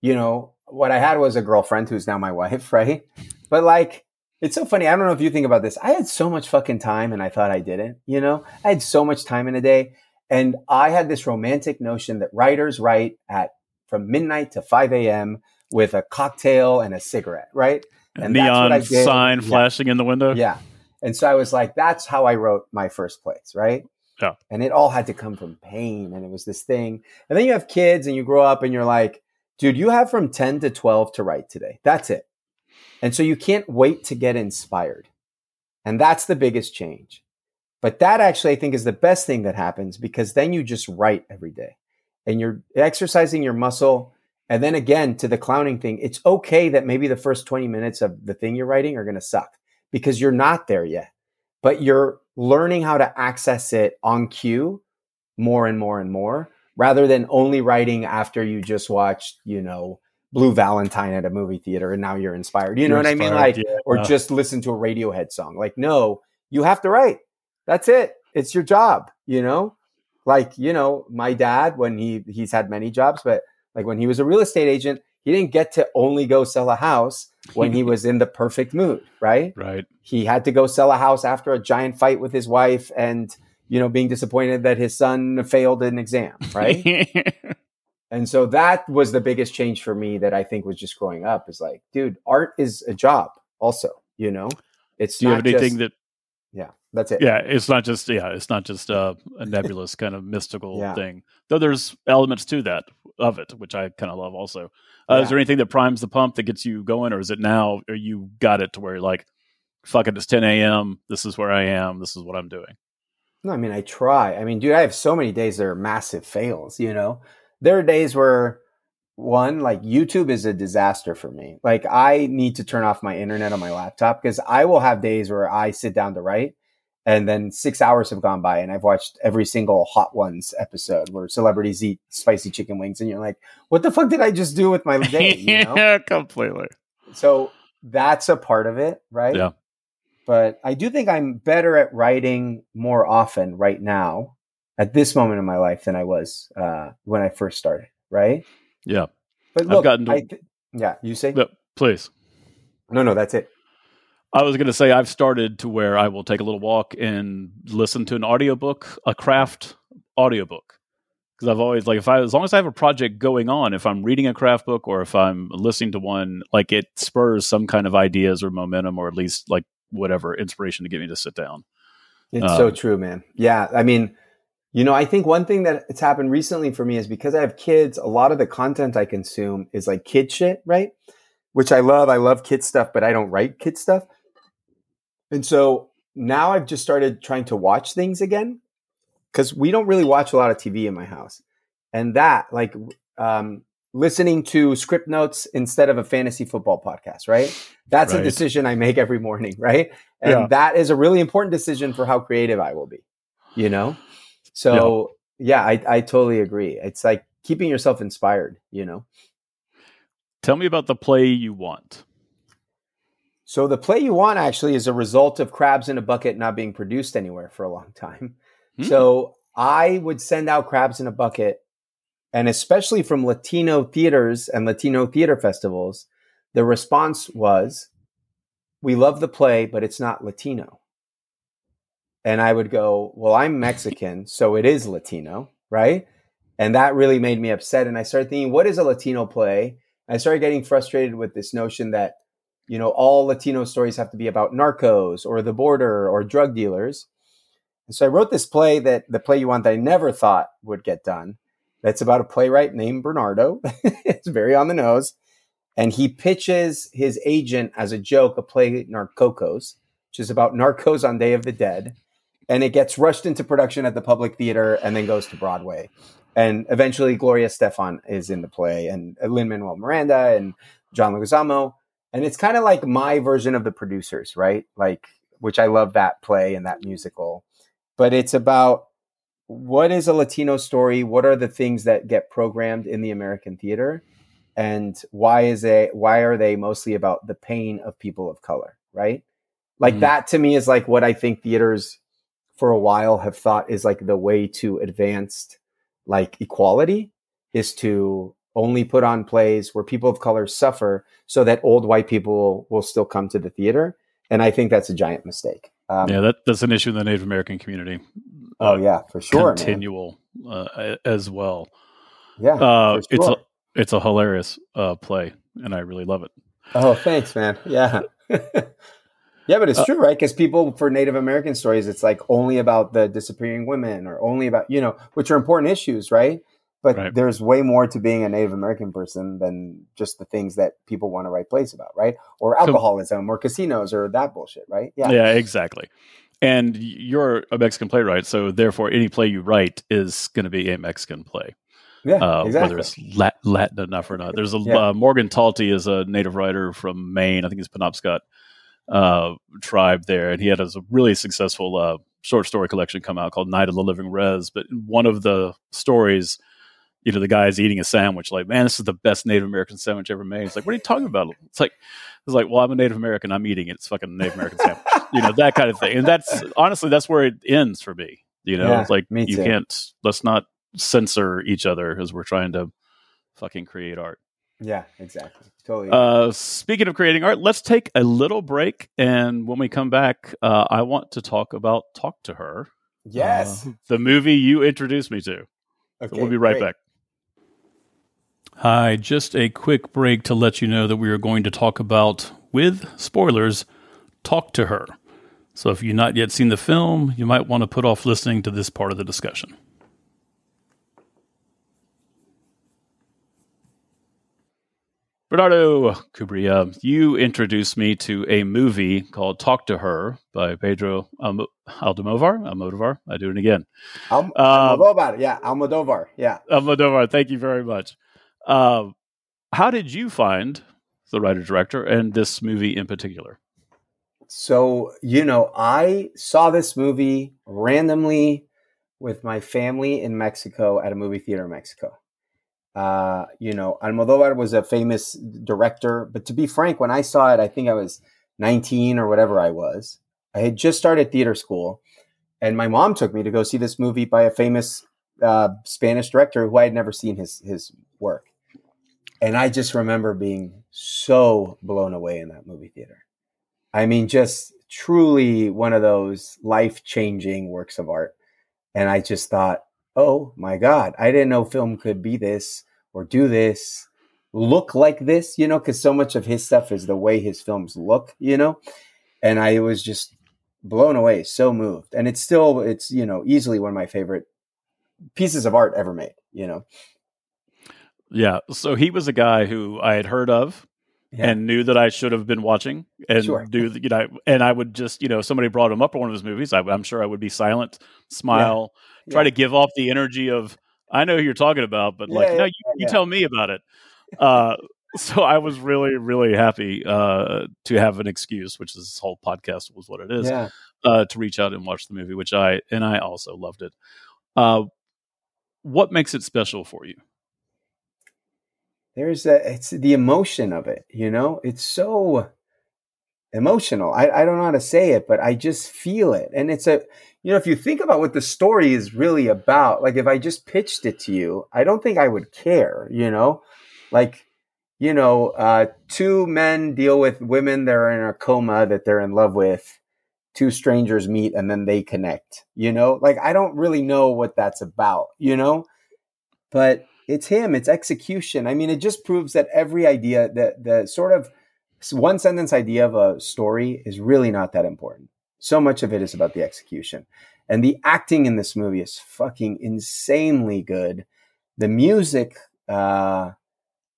you know, what I had was a girlfriend who's now my wife, right? But like it's so funny. I don't know if you think about this. I had so much fucking time and I thought I didn't, you know? I had so much time in a day. And I had this romantic notion that writers write at from midnight to 5 a.m. with a cocktail and a cigarette, right? And neon sign yeah. flashing in the window. Yeah. And so I was like, that's how I wrote my first plays, right? Yeah. And it all had to come from pain. And it was this thing. And then you have kids and you grow up and you're like, dude, you have from 10 to 12 to write today. That's it. And so you can't wait to get inspired. And that's the biggest change. But that actually, I think, is the best thing that happens because then you just write every day and you're exercising your muscle. And then again, to the clowning thing, it's okay that maybe the first 20 minutes of the thing you're writing are going to suck because you're not there yet, but you're learning how to access it on cue more and more and more rather than only writing after you just watched, you know, Blue Valentine at a movie theater and now you're inspired. You know what I mean? Like, yeah. or just listen to a Radiohead song. Like, no, you have to write. That's it. It's your job, you know? Like, you know, my dad, when he he's had many jobs, but like when he was a real estate agent, he didn't get to only go sell a house when he was in the perfect mood, right? Right. He had to go sell a house after a giant fight with his wife and, you know, being disappointed that his son failed an exam, right? And so that was the biggest change for me that I think was just growing up is like, dude, art is a job also, you know? It's Do you have anything just, that Yeah, that's it. Yeah, it's not just yeah, it's not just uh, a nebulous kind of mystical yeah. thing. Though there's elements to that of it, which I kind of love also. Uh, yeah. Is there anything that primes the pump that gets you going, or is it now, or you got it to where you're like, fuck it, it's 10 a.m. This is where I am. This is what I'm doing. No, I mean, I try. I mean, dude, I have so many days that are massive fails, you know? there are days where one like youtube is a disaster for me like i need to turn off my internet on my laptop because i will have days where i sit down to write and then six hours have gone by and i've watched every single hot ones episode where celebrities eat spicy chicken wings and you're like what the fuck did i just do with my day you know? yeah completely so that's a part of it right yeah but i do think i'm better at writing more often right now at this moment in my life than I was uh, when I first started. Right? Yeah. But look, I've gotten to, th- yeah. You say? No, please. No, no, that's it. I was going to say I've started to where I will take a little walk and listen to an audiobook, a craft audiobook. Because I've always like if I as long as I have a project going on, if I'm reading a craft book or if I'm listening to one, like it spurs some kind of ideas or momentum or at least like whatever inspiration to get me to sit down. It's um, so true, man. Yeah, I mean, you know, I think one thing that it's happened recently for me is because I have kids, a lot of the content I consume is like kid shit, right? Which I love. I love kid stuff, but I don't write kid stuff. And so now I've just started trying to watch things again because we don't really watch a lot of TV in my house. And that, like, um, listening to script notes instead of a fantasy football podcast, right? That's right. a decision I make every morning, right? And yeah. that is a really important decision for how creative I will be, you know? So yeah, I, I totally agree. It's like keeping yourself inspired, you know. Tell me about the play you want. So the play you want actually is a result of crabs in a bucket not being produced anywhere for a long time. Hmm. So I would send out crabs in a bucket and especially from Latino theaters and Latino theater festivals, the response was, we love the play, but it's not Latino and I would go, Well, I'm Mexican, so it is Latino, right? And that really made me upset. And I started thinking, What is a Latino play? I started getting frustrated with this notion that, you know, all Latino stories have to be about narcos or the border or drug dealers. And so I wrote this play that the play you want that I never thought would get done. That's about a playwright named Bernardo. it's very on the nose. And he pitches his agent as a joke a play Narcocos, which is about narcos on Day of the Dead and it gets rushed into production at the Public Theater and then goes to Broadway. And eventually, Gloria Estefan is in the play, and Lin Manuel Miranda and John Leguizamo. And it's kind of like my version of the producers, right? Like, which I love that play and that musical. But it's about what is a Latino story? What are the things that get programmed in the American theater? And why is it why are they mostly about the pain of people of color, right? Like mm-hmm. that to me is like what I think theaters for a while have thought is like the way to advanced like equality is to only put on plays where people of color suffer so that old white people will still come to the theater. And i think that's a giant mistake. Um, yeah that, that's an issue in the native american community. Oh uh, yeah for sure continual uh, as well. Yeah uh, sure. it's a it's a hilarious uh, play and i really love it. Oh thanks man. Yeah Yeah, but it's uh, true, right? Because people for Native American stories, it's like only about the disappearing women or only about, you know, which are important issues, right? But right. there's way more to being a Native American person than just the things that people want to write plays about, right? Or alcoholism or casinos or that bullshit, right? Yeah. Yeah, exactly. And you're a Mexican playwright, so therefore any play you write is going to be a Mexican play. Yeah, uh, exactly. Whether it's Latin enough or not. There's a yeah. uh, Morgan Talty is a native writer from Maine. I think he's Penobscot uh, tribe there, and he had a really successful uh, short story collection come out called Night of the Living Rez. But one of the stories you know, the guy's eating a sandwich, like, man, this is the best Native American sandwich ever made. It's like, what are you talking about? It's like, it's like, well, I'm a Native American. I'm eating it. It's fucking Native American sandwich. you know, that kind of thing. And that's honestly, that's where it ends for me. You know, Yeah, it's like me you too. can't. Let's not censor each other as we're trying to fucking create art. Yeah, exactly. Totally. Uh, speaking of creating art, let's take a little break, and when we come back, uh, I want to talk about "Talk to Her," yes. uh, the movie you introduced me to. okay. we'll be right great. back. Hi, just a quick break to let you know that we are going to talk about, with spoilers, Talk to Her. So if you've not yet seen the film, you might want to put off listening to this part of the discussion. Bernardo Cubría, you introduced me to a movie called Talk to Her by Pedro Almo- Almodóvar. Almodóvar. I do it again. Alm- Uh, Almodóvar. Yeah, Almodóvar. Yeah. Almodóvar, thank you very much. Uh, how did you find the writer director and this movie in particular? So, you know, I saw this movie randomly with my family in Mexico at a movie theater in Mexico. Uh, you know, Almodóvar was a famous director, but to be frank, when I saw it, I think I was 19 or whatever I was. I had just started theater school, and my mom took me to go see this movie by a famous uh, Spanish director who I had never seen his his work. And I just remember being so blown away in that movie theater. I mean, just truly one of those life changing works of art. And I just thought, oh my God, I didn't know film could be this or do this, look like this, you know, because so much of his stuff is the way his films look, you know. And I was just blown away, so moved. And it's still, it's, you know, easily one of my favorite pieces of art ever made, you know. Yeah, so he was a guy who I had heard of Yeah. and knew that I should have been watching and Sure. do the- you know and I would just you know if somebody brought him up on one of his movies I, I'm sure I would be silent smile try Yeah. to give off the energy of I know who you're talking about but like Yeah, no yeah, you, you tell me about it uh, so I was really really happy uh, to have an excuse which this whole podcast was what it is yeah. uh, to reach out and watch the movie which I and I also loved it uh, what makes it special for you there's a it's the emotion of it you know? It's so emotional. I, I don't know how to say it but i just feel it. And it's a you know if you think about what the story is really about like if i just pitched it to you i don't think i would care you know? Like you know uh two men deal with women that are in a coma that they're in love with two strangers meet and then they connect you know? Like i don't really know what that's about you know? But it's him it's execution. I mean it just proves that every idea that the sort of one sentence idea of a story is really not that important. So much of it is about the execution. And the acting in this movie is fucking insanely good. The music uh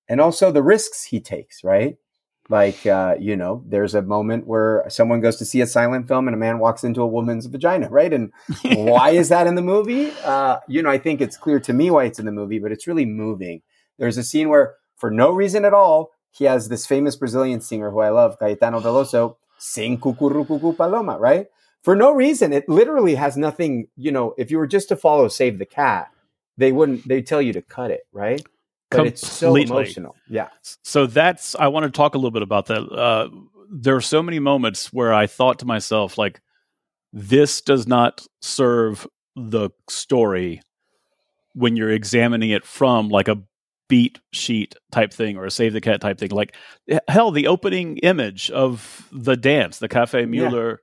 and also the risks he takes right like uh you know there's a moment where someone goes to see a silent film and a man walks into a woman's vagina right and why is that in the movie? Uh, you know, I think it's clear to me why it's in the movie, but it's really moving. There's a scene where, for no reason at all, he has this famous Brazilian singer who I love, Caetano Veloso, sing Cucurrucucu Paloma, right? For no reason. It literally has nothing, you know, if you were just to follow Save the Cat, they wouldn't, they tell you to cut it, right? But it's so Completely. emotional. Yeah. so that's i want to talk a little bit about that uh, there are so many moments where i thought to myself like this does not serve the story when you're examining it from like a beat sheet type thing or a save the cat type thing like hell the opening image of the dance the Café Müller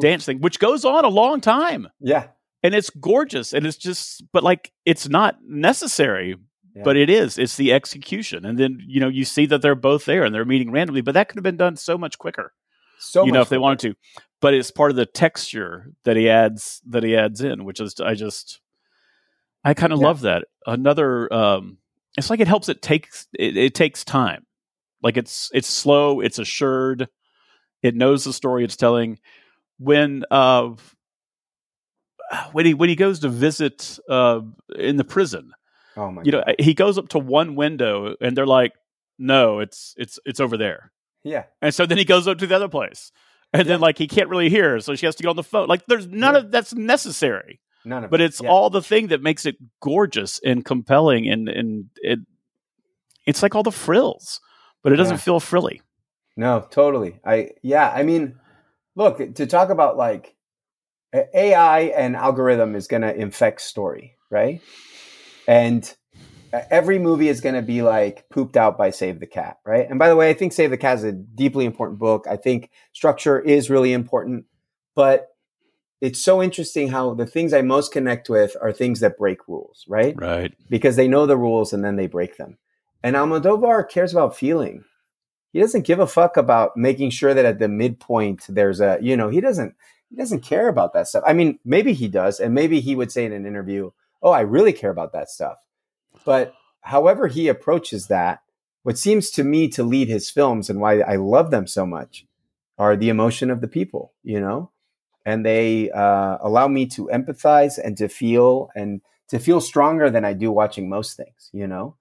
dance thing which goes on a long time Yeah. and it's gorgeous and it's just but like it's not necessary Yeah. but it is it's the execution and then you know you see that they're both there and they're meeting randomly but that could have been done so much quicker So you know if they fun. wanted to but it's part of the texture that he adds that he adds in which is i just i kind of Yeah. love that another um it's like it helps it takes it, it takes time like it's it's slow it's assured it knows the story it's telling when uh when he when he goes to visit uh in the prison Oh my you know God. he goes up to one window and they're like no it's it's it's over there Yeah. and so then he goes up to the other place and then like he can't really hear so she has to get on the phone like there's none Yeah. of that's necessary None of but it. it's Yeah. all the thing that makes it gorgeous and compelling and and it it's like all the frills but it doesn't Yeah. feel frilly No, totally. I yeah, I mean, look, to talk about like AI and algorithm is going to infect story, right? And uh, every movie is going to be like pooped out by Save the Cat, right? And by the way, I think Save the Cat is a deeply important book. I think structure is really important, but it's so interesting how the things I most connect with are things that break rules, right? right because they know the rules and then they break them. And Almodóvar cares about feeling. He doesn't give a fuck about making sure that at the midpoint there's a, you know, he doesn't he doesn't care about that stuff. I mean, maybe he does and maybe he would say in an interview, "Oh, I really care about that stuff." But however he approaches that, what seems to me to lead his films and why I love them so much are the emotion of the people, you know? And they uh, allow me to empathize and to feel and to feel stronger than I do watching most things, you know?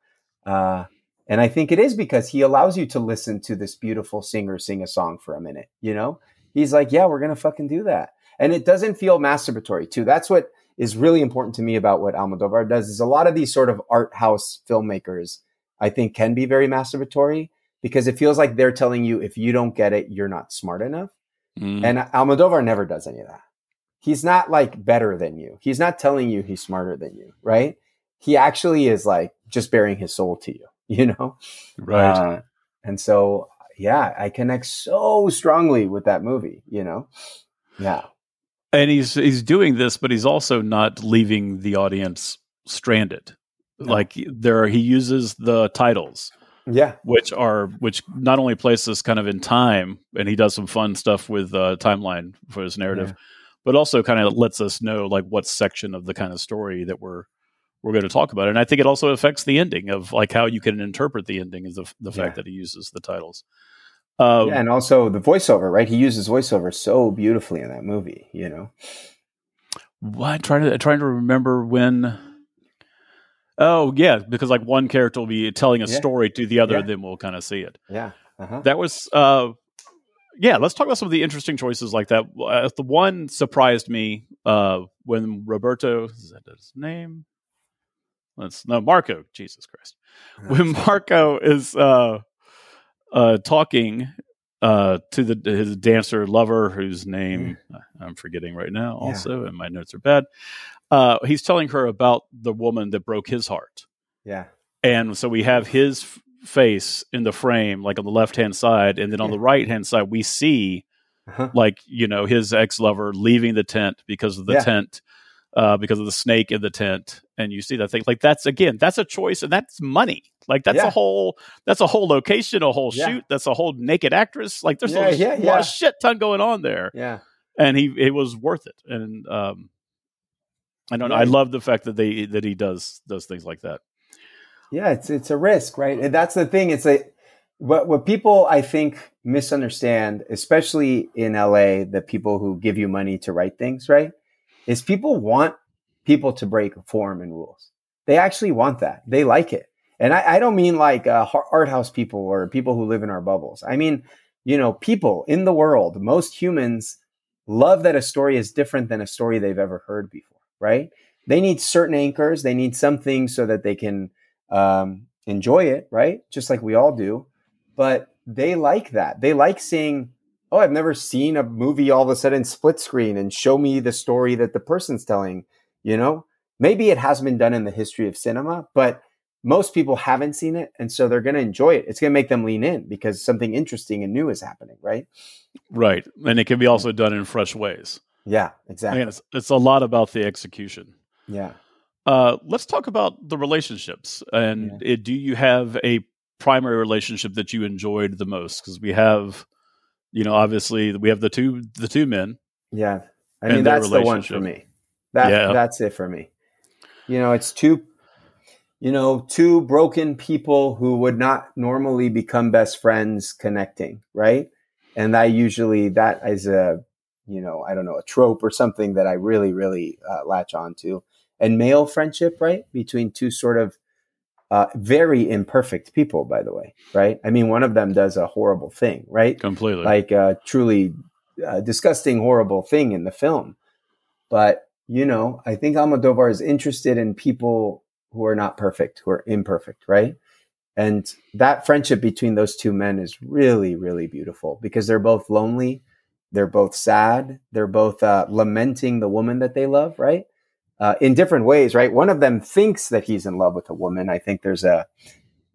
Uh, and I think it is because he allows you to listen to this beautiful singer sing a song for a minute, you know? He's like, yeah, we're going to fucking do that. And it doesn't feel masturbatory, too. That's what is really important to me about what Almodóvar does is a lot of these sort of art house filmmakers, I think can be very masturbatory because it feels like they're telling you if you don't get it, you're not smart enough. Mhm. And Almodóvar never does any of that. He's not like better than you. He's not telling you he's smarter than you, right? He actually is like just bearing his soul to you, you know? right Uh, and so, yeah, I connect so strongly with that movie, you know? Yeah. And he's he's doing this but he's also not leaving the audience stranded No. like there he uses the titles Yeah. which are which not only place us kind of in time and he does some fun stuff with uh, timeline for his narrative Yeah. but also kind of lets us know like what section of the kind of story that we're we're going to talk about and i think it also affects the ending of like how you can interpret the ending is the, the fact that he uses the titles um, yeah. And also the voiceover, right? He uses voiceover so beautifully in that movie, you know? what trying to trying to remember when oh yeah because like one character will be telling a Yeah. story to the other Yeah. then we'll kind of see it Yeah. Uh-huh. that was uh yeah let's talk about some of the interesting choices like that uh, the one surprised me uh when roberto is that his name let's no marco jesus christ when marco is uh uh talking uh to the his dancer lover whose name i'm forgetting right now Yeah. also and my notes are bad uh he's telling her about the woman that broke his heart Yeah. and so we have his f- face in the frame like on the left hand side and then on Yeah. the right hand side we see Uh-huh. like you know his ex-lover leaving the tent because of the Yeah. tent uh, because of the snake in the tent and you see that thing like that's again that's a choice and that's money like that's Yeah. a whole that's a whole location a whole Yeah. shoot that's a whole naked actress like there's Yeah, a yeah, lot yeah. of shit ton going on there Yeah. and he it was worth it and um i don't know i love the fact that they that he does does things like that Yeah, it's it's a risk, right? And that's the thing. It's a what what people I think misunderstand, especially in LA, the people who give you money to write things, right? Is people want people to break form and rules. They actually want that. They like it. And I, I don't mean like uh, art house people or people who live in our bubbles. I mean, you know, people in the world, most humans love that a story is different than a story they've ever heard before, right? They need certain anchors. They need something so that they can um, enjoy it, right? Just like we all do. But they like that. They like seeing, oh, I've never seen a movie all of a sudden split screen and show me the story that the person's telling. You know, maybe it hasn't been done in the history of cinema, but most people haven't seen it. And so they're going to enjoy it. It's going to make them lean in because something interesting and new is happening, right? right and it can be also done in fresh ways Yeah, exactly. Again, it's, it's a lot about the execution Yeah. Uh, let's talk about the relationships. And it, do you have a primary relationship that you enjoyed the most? Because we have, you know, obviously we have the two the two men. Yeah. I mean, that's the one for me. That, Yeah. That's it for me. You know, it's two, you know, two broken people who would not normally become best friends connecting, right? And I usually, that is a, you know, I don't know, a trope or something that I really, really uh, latch on to. And male friendship, right? Between two sort of uh, very imperfect people, by the way, right? I mean, one of them does a horrible thing, right? Completely. like a truly uh, disgusting, horrible thing in the film. But you know, I think Almodóvar is interested in people who are not perfect, who are imperfect, right? And that friendship between those two men is really, really beautiful because they're both lonely. They're both sad. They're both uh, lamenting the woman that they love, right? Uh, in different ways, right? One of them thinks that he's in love with a woman. I think there's a,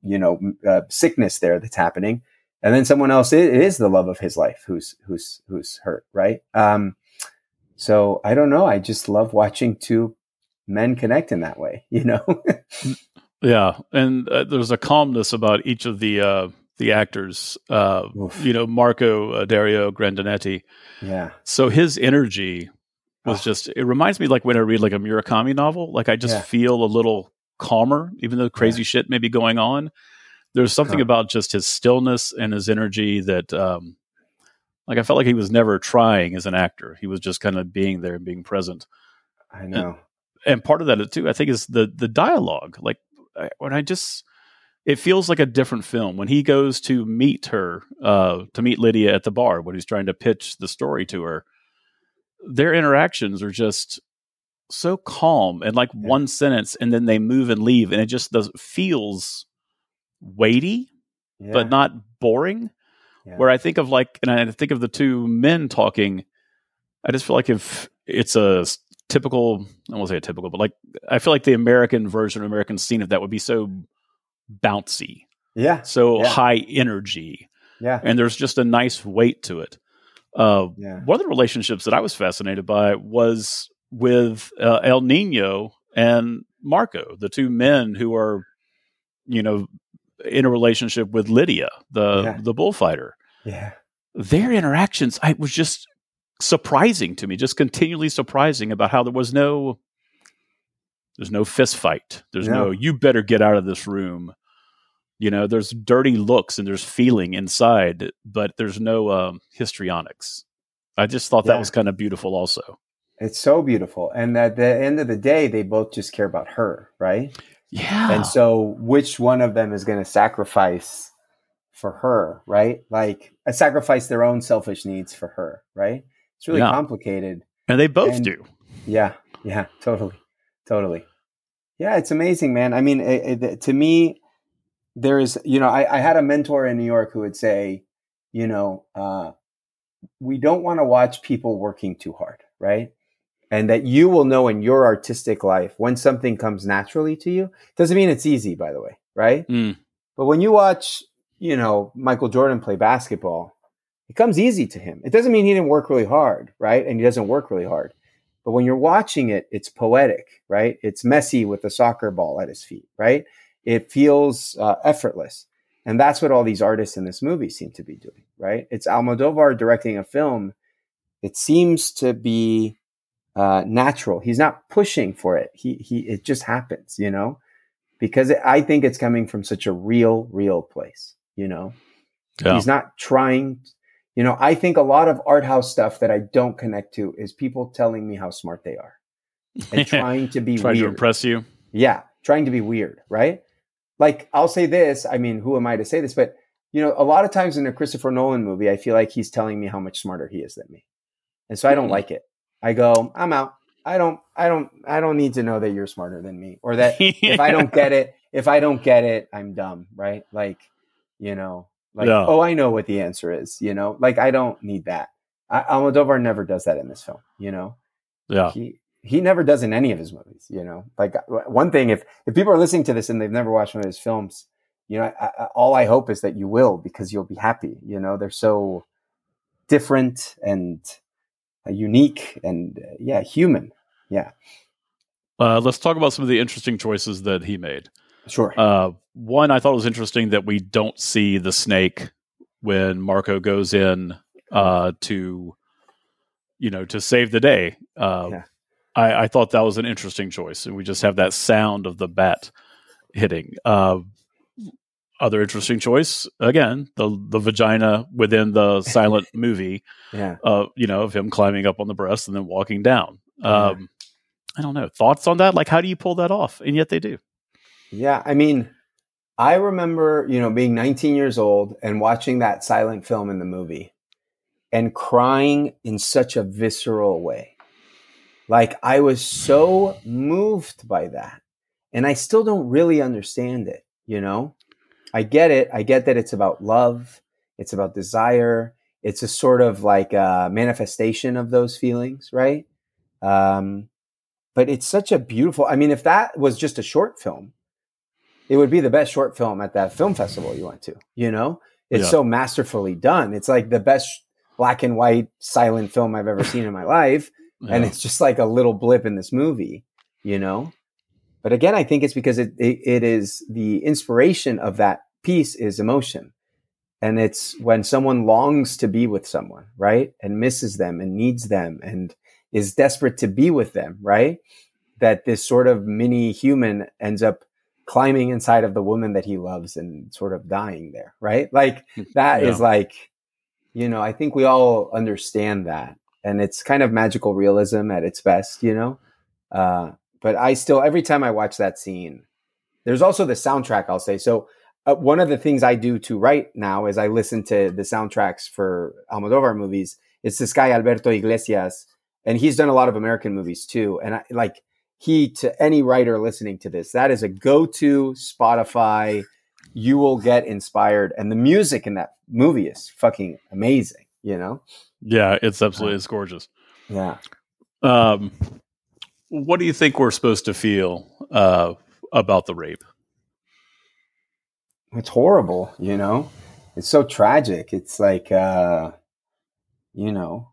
you know, a sickness there that's happening. And then someone else it is the love of his life who's who's who's hurt, right? Um, so I don't know. I just love watching two men connect in that way, you know? yeah. And uh, there's a calmness about each of the, uh, the actors, uh, you know, Marco uh, Dario Grandinetti. Yeah. So his energy was oh. just, it reminds me like when I read like a Murakami novel, like I just yeah. feel a little calmer, even though crazy yeah. shit may be going on. There's something huh. about just his stillness and his energy that, um, like I felt like he was never trying as an actor. He was just kind of being there and being present. I know. And, and part of that too, I think, is the the dialogue. Like when I just, it feels like a different film when he goes to meet her, uh, to meet Lydia at the bar when he's trying to pitch the story to her. Their interactions are just so calm and like yeah. one sentence, and then they move and leave, and it just does feels weighty, yeah. but not boring. Yeah. Where I think of like, and I think of the two men talking, I just feel like if it's a typical, I won't say a typical, but like, I feel like the American version, American scene of that would be so bouncy. Yeah. So yeah. high energy. Yeah. And there's just a nice weight to it. Uh, yeah. One of the relationships that I was fascinated by was with uh, El Nino and Marco, the two men who are, you know, in a relationship with Lydia, the yeah. the bullfighter. Yeah. Their interactions, I was just surprising to me, just continually surprising about how there was no there's no fist fight. There's no, no you better get out of this room. You know, there's dirty looks and there's feeling inside, but there's no um, histrionics. I just thought yeah. that was kind of beautiful also. It's so beautiful. And at the end of the day, they both just care about her, right? Yeah. And so which one of them is going to sacrifice for her, right? Like a sacrifice their own selfish needs for her, right? It's really yeah. complicated. And they both and, do. Yeah. Yeah. Totally. Totally. Yeah. It's amazing, man. I mean, it, it, to me, there is, you know, I, I, had a mentor in New York who would say, you know, uh, we don't want to watch people working too hard, right? And that you will know in your artistic life when something comes naturally to you. Doesn't mean it's easy, by the way, right? Mm. But when you watch, you know, Michael Jordan play basketball, it comes easy to him. It doesn't mean he didn't work really hard, right? And he doesn't work really hard. But when you're watching it, it's poetic, right? It's messy with a soccer ball at his feet, right? It feels uh, effortless. And that's what all these artists in this movie seem to be doing, right? It's Almodóvar directing a film. It seems to be uh, natural. He's not pushing for it. He he it just happens, you know, because I think it's coming from such a real, real place. You know, yeah. he's not trying. You know, I think a lot of art house stuff that I don't connect to is people telling me how smart they are and trying to be trying weird. to impress you. Yeah, trying to be weird, right? Like I'll say this. I mean, who am I to say this? But you know, a lot of times in a Christopher Nolan movie, I feel like he's telling me how much smarter he is than me, and so I don't mm. like it. I go, I'm out. I don't, I don't, I don't need to know that you're smarter than me or that yeah. if I don't get it, if I don't get it, I'm dumb, right? Like, you know, like, yeah. oh, I know what the answer is, you know, like I don't need that. I, Almodóvar never does that in this film, you know? Yeah. He, he never does in any of his movies, you know, like uh, one thing, if, if people are listening to this and they've never watched one of his films, you know, I, I, all I hope is that you will, because you'll be happy, you know, they're so different and, unique and uh, yeah, human. Yeah. Uh, let's talk about some of the interesting choices that he made. Sure. Uh, one, I thought was interesting that we don't see the snake when Marco goes in uh, to, you know, to save the day. Uh, yeah. I, I, thought that was an interesting choice, and we just have that sound of the bat hitting. Other interesting choice. Again the the vagina within the silent movie yeah. uh you know of him climbing up on the breast and then walking down. Um i don't know. Thoughts on that? Like how do you pull that off? And yet they do. Yeah i mean i remember you know being 19 years old and watching that silent film in the movie and crying in such a visceral way. Like I was so moved by that. And I still don't really understand it, you know? I get it. I get that it's about love, it's about desire, it's a sort of like a manifestation of those feelings, right? Um, but it's such a beautiful. I mean, if that was just a short film, it would be the best short film at that film festival you went to. You know, it's yeah. so masterfully done. It's like the best black and white silent film I've ever seen in my life, yeah. and it's just like a little blip in this movie. You know, but again, I think it's because it, it, it is the inspiration of that piece is emotion. And it's when someone longs to be with someone, right? And misses them and needs them and is desperate to be with them, right? That this sort of mini human ends up climbing inside of the woman that he loves and sort of dying there, right? Like that yeah. is like, you know, I think we all understand that. And it's kind of magical realism at its best, you know? Uh, but I still, every time I watch that scene, there's also the soundtrack, I'll say. So uh, one of the things I do to write now is I listen to the soundtracks for Almodóvar movies. It's this guy Alberto Iglesias, and he's done a lot of American movies too. And I like he to any writer listening to this, that is a go-to Spotify. You will get inspired, and the music in that movie is fucking amazing. You know? Yeah, it's absolutely it's gorgeous. Yeah. Um, what do you think we're supposed to feel uh, about the rape? It's horrible, you know? It's so tragic. It's like uh you know,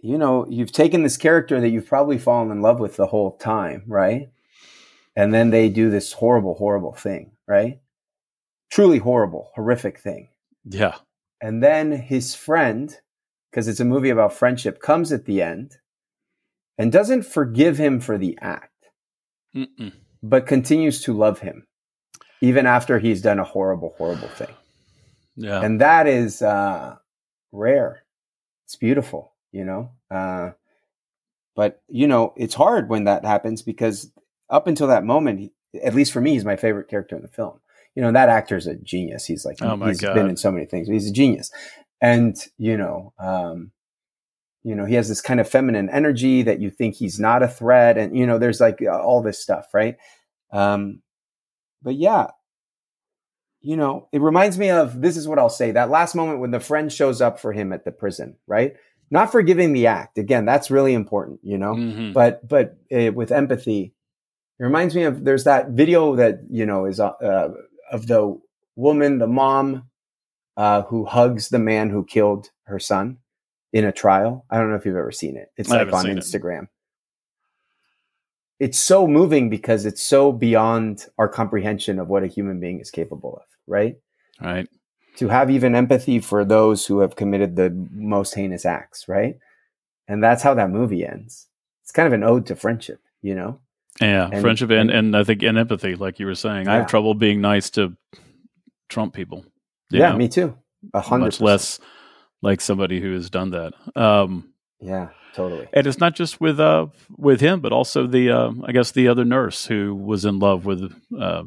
you know, you've taken this character that you've probably fallen in love with the whole time, right? And then they do this horrible, horrible thing, right? Truly horrible, horrific thing. Yeah. And then his friend, because it's a movie about friendship, comes at the end and doesn't forgive him for the act, Mm-mm. but continues to love him even after he's done a horrible, horrible thing. Yeah. And that is uh, rare. It's beautiful, you know? Uh, but, you know, it's hard when that happens because up until that moment, at least for me, he's my favorite character in the film. You know, that actor is a genius. He's like, oh he's God. been in so many things. He's a genius. And, you know, um, you know, he has this kind of feminine energy that you think he's not a threat. And, you know, there's like all this stuff, right? Um, but yeah, you know, it reminds me of this is what I'll say that last moment when the friend shows up for him at the prison, right? Not forgiving the act. Again, that's really important, you know, mm-hmm. but, but uh, with empathy, it reminds me of there's that video that, you know, is uh, uh, of the woman, the mom uh, who hugs the man who killed her son in a trial. I don't know if you've ever seen it. It's like on Instagram. It it's so moving because it's so beyond our comprehension of what a human being is capable of, right? Right. To have even empathy for those who have committed the most heinous acts, right? And that's how that movie ends. It's kind of an ode to friendship, you know? Yeah, and, friendship and, and, and I think and empathy, like you were saying. Yeah. I have trouble being nice to Trump people. Yeah, know? me too. A hundred much less like somebody who has done that. Um, yeah, totally. And it's not just with uh with him, but also the uh, I guess the other nurse who was in love with uh,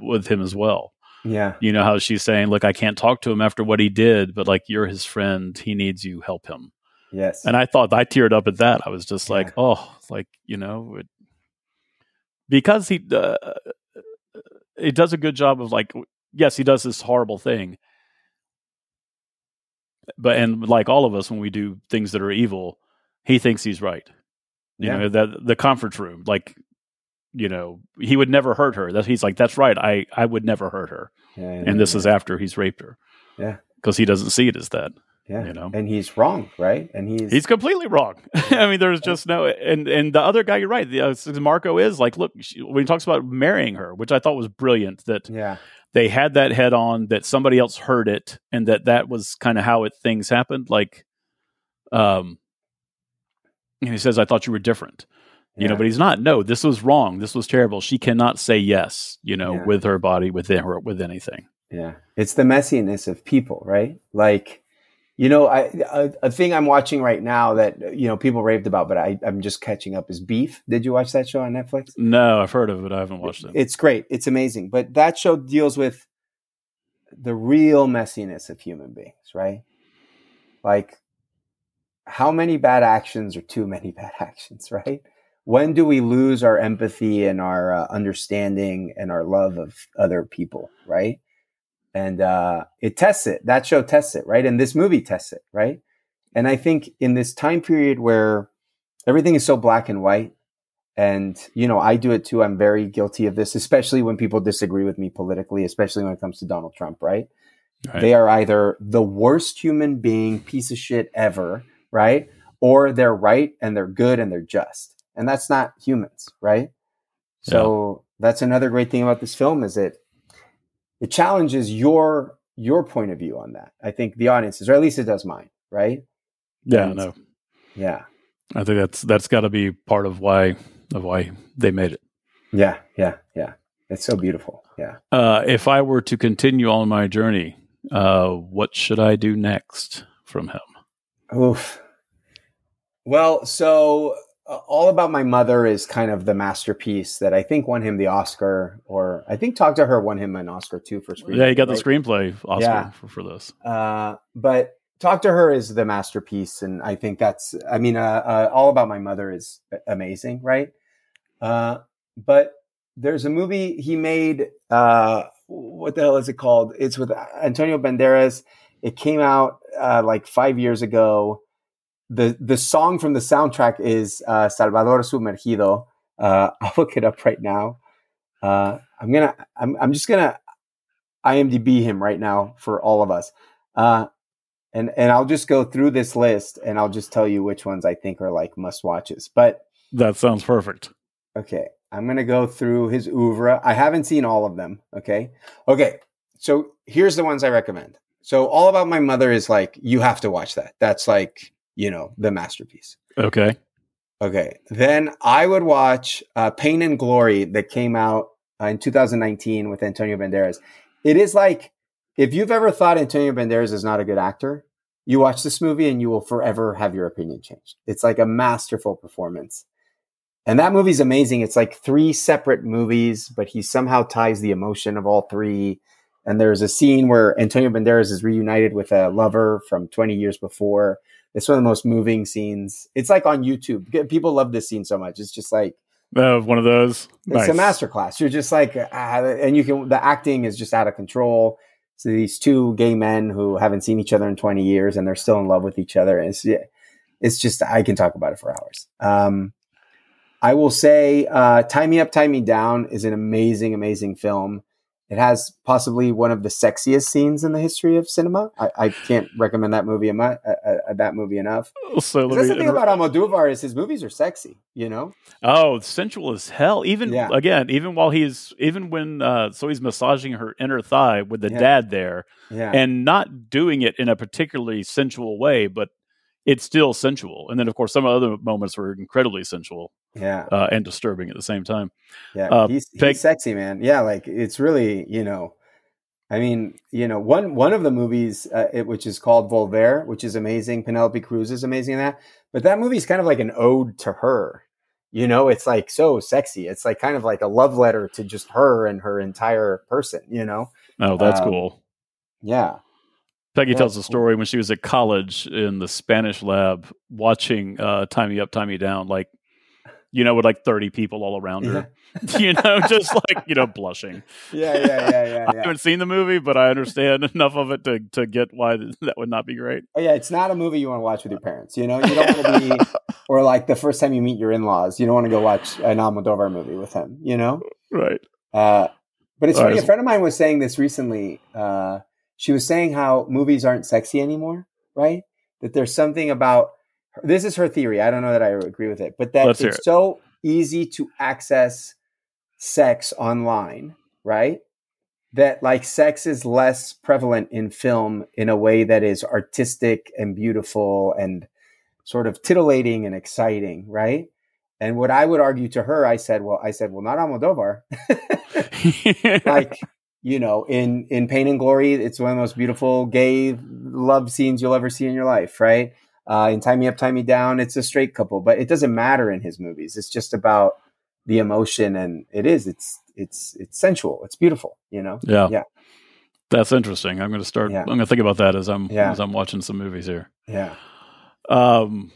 with him as well. Yeah, you know how she's saying, "Look, I can't talk to him after what he did, but like you're his friend, he needs you. Help him." Yes. And I thought I teared up at that. I was just yeah. like, "Oh, like you know." It, because he uh, he does a good job of like yes he does this horrible thing but and like all of us when we do things that are evil he thinks he's right. You yeah. know that the conference room like you know he would never hurt her. That he's like that's right. I i would never hurt her. Yeah, and this is after he's raped her. Yeah. Because he doesn't see it as that yeah. you know? And he's wrong right? And he's he's completely wrong. I mean there's just no and and the other guy you're right. The, uh, marco is like look she, when he talks about marrying her which i thought was brilliant that yeah they had that head on that somebody else heard it and that that was kind of how it things happened. Like um and he says i thought you were different. Yeah. you know but he's not. No this was wrong. This was terrible. She cannot say yes you know yeah. with her body within her with anything. Yeah. It's the messiness of people right? Like you know, I, a, a, thing I'm watching right now that you know people raved about, but I, I'm just catching up is Beef. Did you watch that show on Netflix? No, I've heard of it. I haven't watched it. It's great. It's amazing. But that show deals with the real messiness of human beings, right? Like how many bad actions are too many bad actions, right? When do we lose our empathy and our uh, understanding and our love of other people, right? And uh, it tests it. That show tests it, right? And this movie tests it, right? And I think in this time period where everything is so black and white, and you know, I do it too. I'm very guilty of this, especially when people disagree with me politically, especially when it comes to Donald Trump, right? right. They are either the worst human being piece of shit ever, right? Or they're right and they're good and they're just. And that's not humans, right? So yeah. that's another great thing about this film is it it challenges your your point of view on that. I think the audience is, or at least it does mine, right? Yeah, and, no. Yeah. I think that's that's got to be part of why of why they made it. Yeah, yeah, yeah. It's so beautiful. Yeah. Uh, if I were to continue on my journey, uh, what should I do next from him? Oof. Well, so all about my mother is kind of the masterpiece that I think won him the Oscar, or I think Talk to Her won him an Oscar too for screenplay. Yeah, he got the screenplay Oscar yeah. for, for this. Uh, but Talk to Her is the masterpiece, and I think that's. I mean, uh, uh, All About My Mother is amazing, right? Uh, but there's a movie he made. Uh, what the hell is it called? It's with Antonio Banderas. It came out uh, like five years ago. The The song from the soundtrack is uh, Salvador Sumergido. Uh, I'll look it up right now. Uh, I'm gonna. I'm. I'm just gonna IMDb him right now for all of us. Uh, and and I'll just go through this list and I'll just tell you which ones I think are like must watches. But that sounds perfect. Okay, I'm gonna go through his oeuvre. I haven't seen all of them. Okay, okay. So here's the ones I recommend. So all about my mother is like you have to watch that. That's like you know the masterpiece. Okay. Okay. Then I would watch uh, Pain and Glory that came out uh, in 2019 with Antonio Banderas. It is like if you've ever thought Antonio Banderas is not a good actor, you watch this movie and you will forever have your opinion changed. It's like a masterful performance. And that movie's amazing. It's like three separate movies, but he somehow ties the emotion of all three. And there's a scene where Antonio Banderas is reunited with a lover from 20 years before. It's one of the most moving scenes. It's like on YouTube. People love this scene so much. It's just like uh, one of those. It's nice. a masterclass. You're just like, ah, and you can. The acting is just out of control. So these two gay men who haven't seen each other in 20 years and they're still in love with each other. And it's, it's just, I can talk about it for hours. Um, I will say, uh, Tie Me Up, Tie Me Down is an amazing, amazing film. It has possibly one of the sexiest scenes in the history of cinema. I, I can't recommend that movie enough. Uh, uh, that movie enough. So that's the thing about Almodóvar is his movies are sexy. You know. Oh, sensual as hell. Even yeah. again, even while he's even when uh, so he's massaging her inner thigh with the yeah. dad there, yeah. and not doing it in a particularly sensual way, but it's still sensual. And then, of course, some other moments were incredibly sensual, yeah, uh, and disturbing at the same time. Yeah, uh, he's, Peg- sexy, man. Yeah, like it's really, you know, I mean, you know, one one of the movies, uh, it, which is called Volver, which is amazing. Penelope Cruz is amazing in that, but that movie is kind of like an ode to her. You know, it's like so sexy. It's like kind of like a love letter to just her and her entire person. You know. Oh, that's um, cool. Yeah. Peggy tells a story when she was at college in the Spanish lab watching uh, Tie Me Up, Tie Me Down, like, you know, with like 30 people all around her, yeah. you know, just like, you know, blushing. Yeah, yeah, yeah, yeah, I haven't seen the movie, but I understand enough of it to, to get why that would not be great. Oh, yeah, it's not a movie you want to watch with your parents. You know, you don't want to be, or like the first time you meet your in laws, you don't want to go watch an Almodóvar movie with him, you know? Right. Uh, but it's funny, right. a friend of mine was saying this recently. Uh, she was saying how movies aren't sexy anymore, right? That there's something about this is her theory. I don't know that I agree with it, but that Let's it's it. so easy to access sex online, right? That like sex is less prevalent in film in a way that is artistic and beautiful and sort of titillating and exciting, right? And what I would argue to her, I said, well, I said, well, not Almodóvar. like you know, in in Pain and Glory, it's one of the most beautiful gay love scenes you'll ever see in your life, right? Uh, in Tie Me Up, Tie Me Down, it's a straight couple, but it doesn't matter in his movies. It's just about the emotion, and it is. It's it's it's sensual. It's beautiful. You know. Yeah. Yeah. That's interesting. I'm going to start. Yeah. I'm going to think about that as I'm yeah. as I'm watching some movies here. Yeah. Um,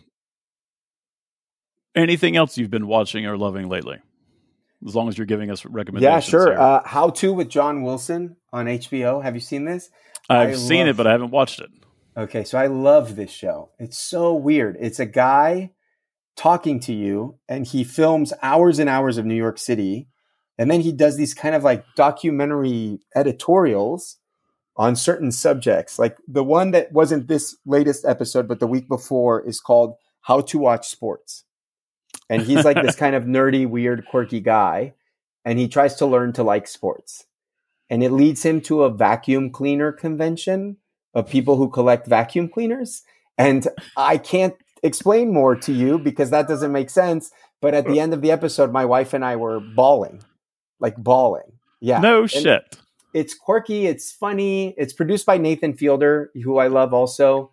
anything else you've been watching or loving lately? As long as you're giving us recommendations. Yeah, sure. Uh, How to with John Wilson on HBO. Have you seen this? I've I seen it, but I haven't watched it. Okay, so I love this show. It's so weird. It's a guy talking to you, and he films hours and hours of New York City, and then he does these kind of like documentary editorials on certain subjects. Like the one that wasn't this latest episode, but the week before is called How to Watch Sports. And he's like this kind of nerdy, weird, quirky guy, and he tries to learn to like sports. And it leads him to a vacuum cleaner convention of people who collect vacuum cleaners. And I can't explain more to you because that doesn't make sense. But at the end of the episode, my wife and I were bawling, like bawling. Yeah. no And shit. It's quirky. It's funny. It's produced by Nathan Fielder, who I love also.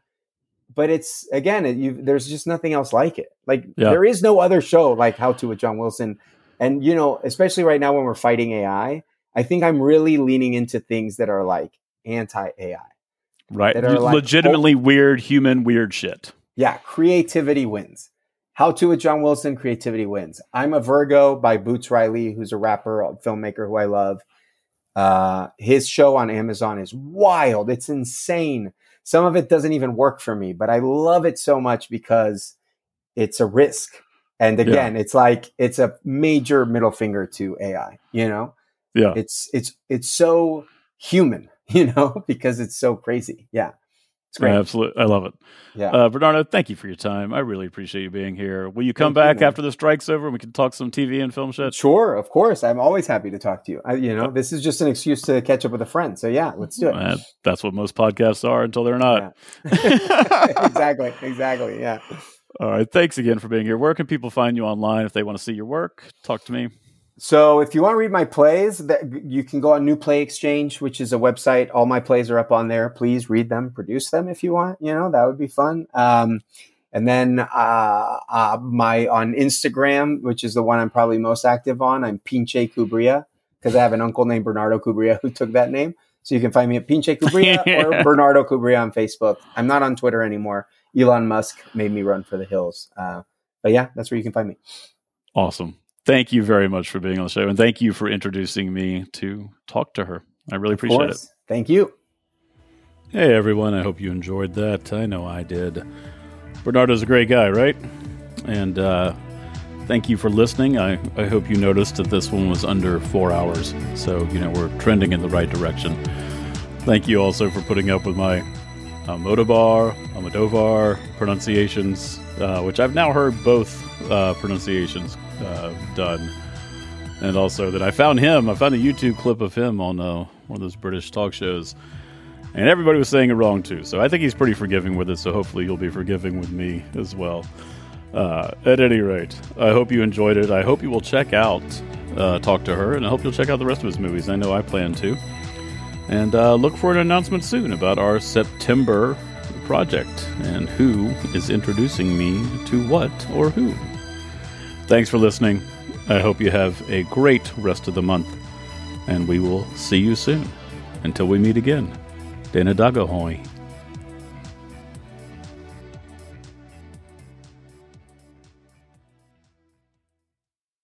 But it's again, it, you, there's just nothing else like it. Like Yeah. there is no other show like How to with John Wilson. And you know, especially right now when we're fighting AI, I think I'm really leaning into things that are like anti AI. Right. like- Legitimately weird human weird shit. Yeah, creativity wins. How to with John Wilson, creativity wins. I'm a Virgo by Boots Riley, who's a rapper, a filmmaker who I love. Uh, his show on Amazon is wild. It's insane. Some of it doesn't even work for me, but I love it so much because it's a risk. And again, it's like it's a major middle finger to AI, you know? Yeah. It's it's it's so human, you know, because it's so crazy. Yeah. It's great. Absolutely. I love it. yeah. Uh, Bernardo, thank you for your time. I really appreciate you being here. Will you come Thank back man. after the strike's over and we can talk some TV and film shit? Sure, of course. I'm always happy to talk to you. I, you know, this is just an excuse to catch up with a friend. So yeah, let's do it. Uh, that's what most podcasts are until they're not. exactly, exactly. Yeah. All right. Thanks again for being here. Where can people find you online if they want to see your work? Talk to me. So if you want to read my plays, that you can go on New Play Exchange, which is a website. All my plays are up on there. Please read them, produce them if you want. You know, that would be fun. Um, and then uh, uh, my on Instagram, which is the one I'm probably most active on, I'm Pinche Cubria because I have an uncle named Bernardo Cubría who took that name. So you can find me at Pinche Cubria or Bernardo Cubría on Facebook. I'm not on Twitter anymore. Elon Musk made me run for the hills. Uh, but yeah, that's where you can find me. Awesome. Thank you very much for being on the show. And thank you for introducing me to talk to her. I really Of appreciate it. course. Thank you. Hey, everyone. I hope you enjoyed that. I know I did. Bernardo's a great guy, right? And uh, thank you for listening. I, I hope you noticed that this one was under four hours. So, you know, we're trending in the right direction. Thank you also for putting up with my uh, Motobar, Almodóvar pronunciations, uh, which I've now heard both uh, pronunciations uh, done. And also that I found him, I found a YouTube clip of him on uh, one of those British talk shows. And everybody was saying it wrong too. So I think he's pretty forgiving with it. So hopefully you'll be forgiving with me as well. Uh, at any rate, I hope you enjoyed it. I hope you will check out uh, Talk to Her, and I hope you'll check out the rest of his movies. I know I plan to. And uh, look for an announcement soon about our September project and who is introducing me to what or who. Thanks for listening. I hope you have a great rest of the month, and we will see you soon. Until we meet again. Dana Dagahoy.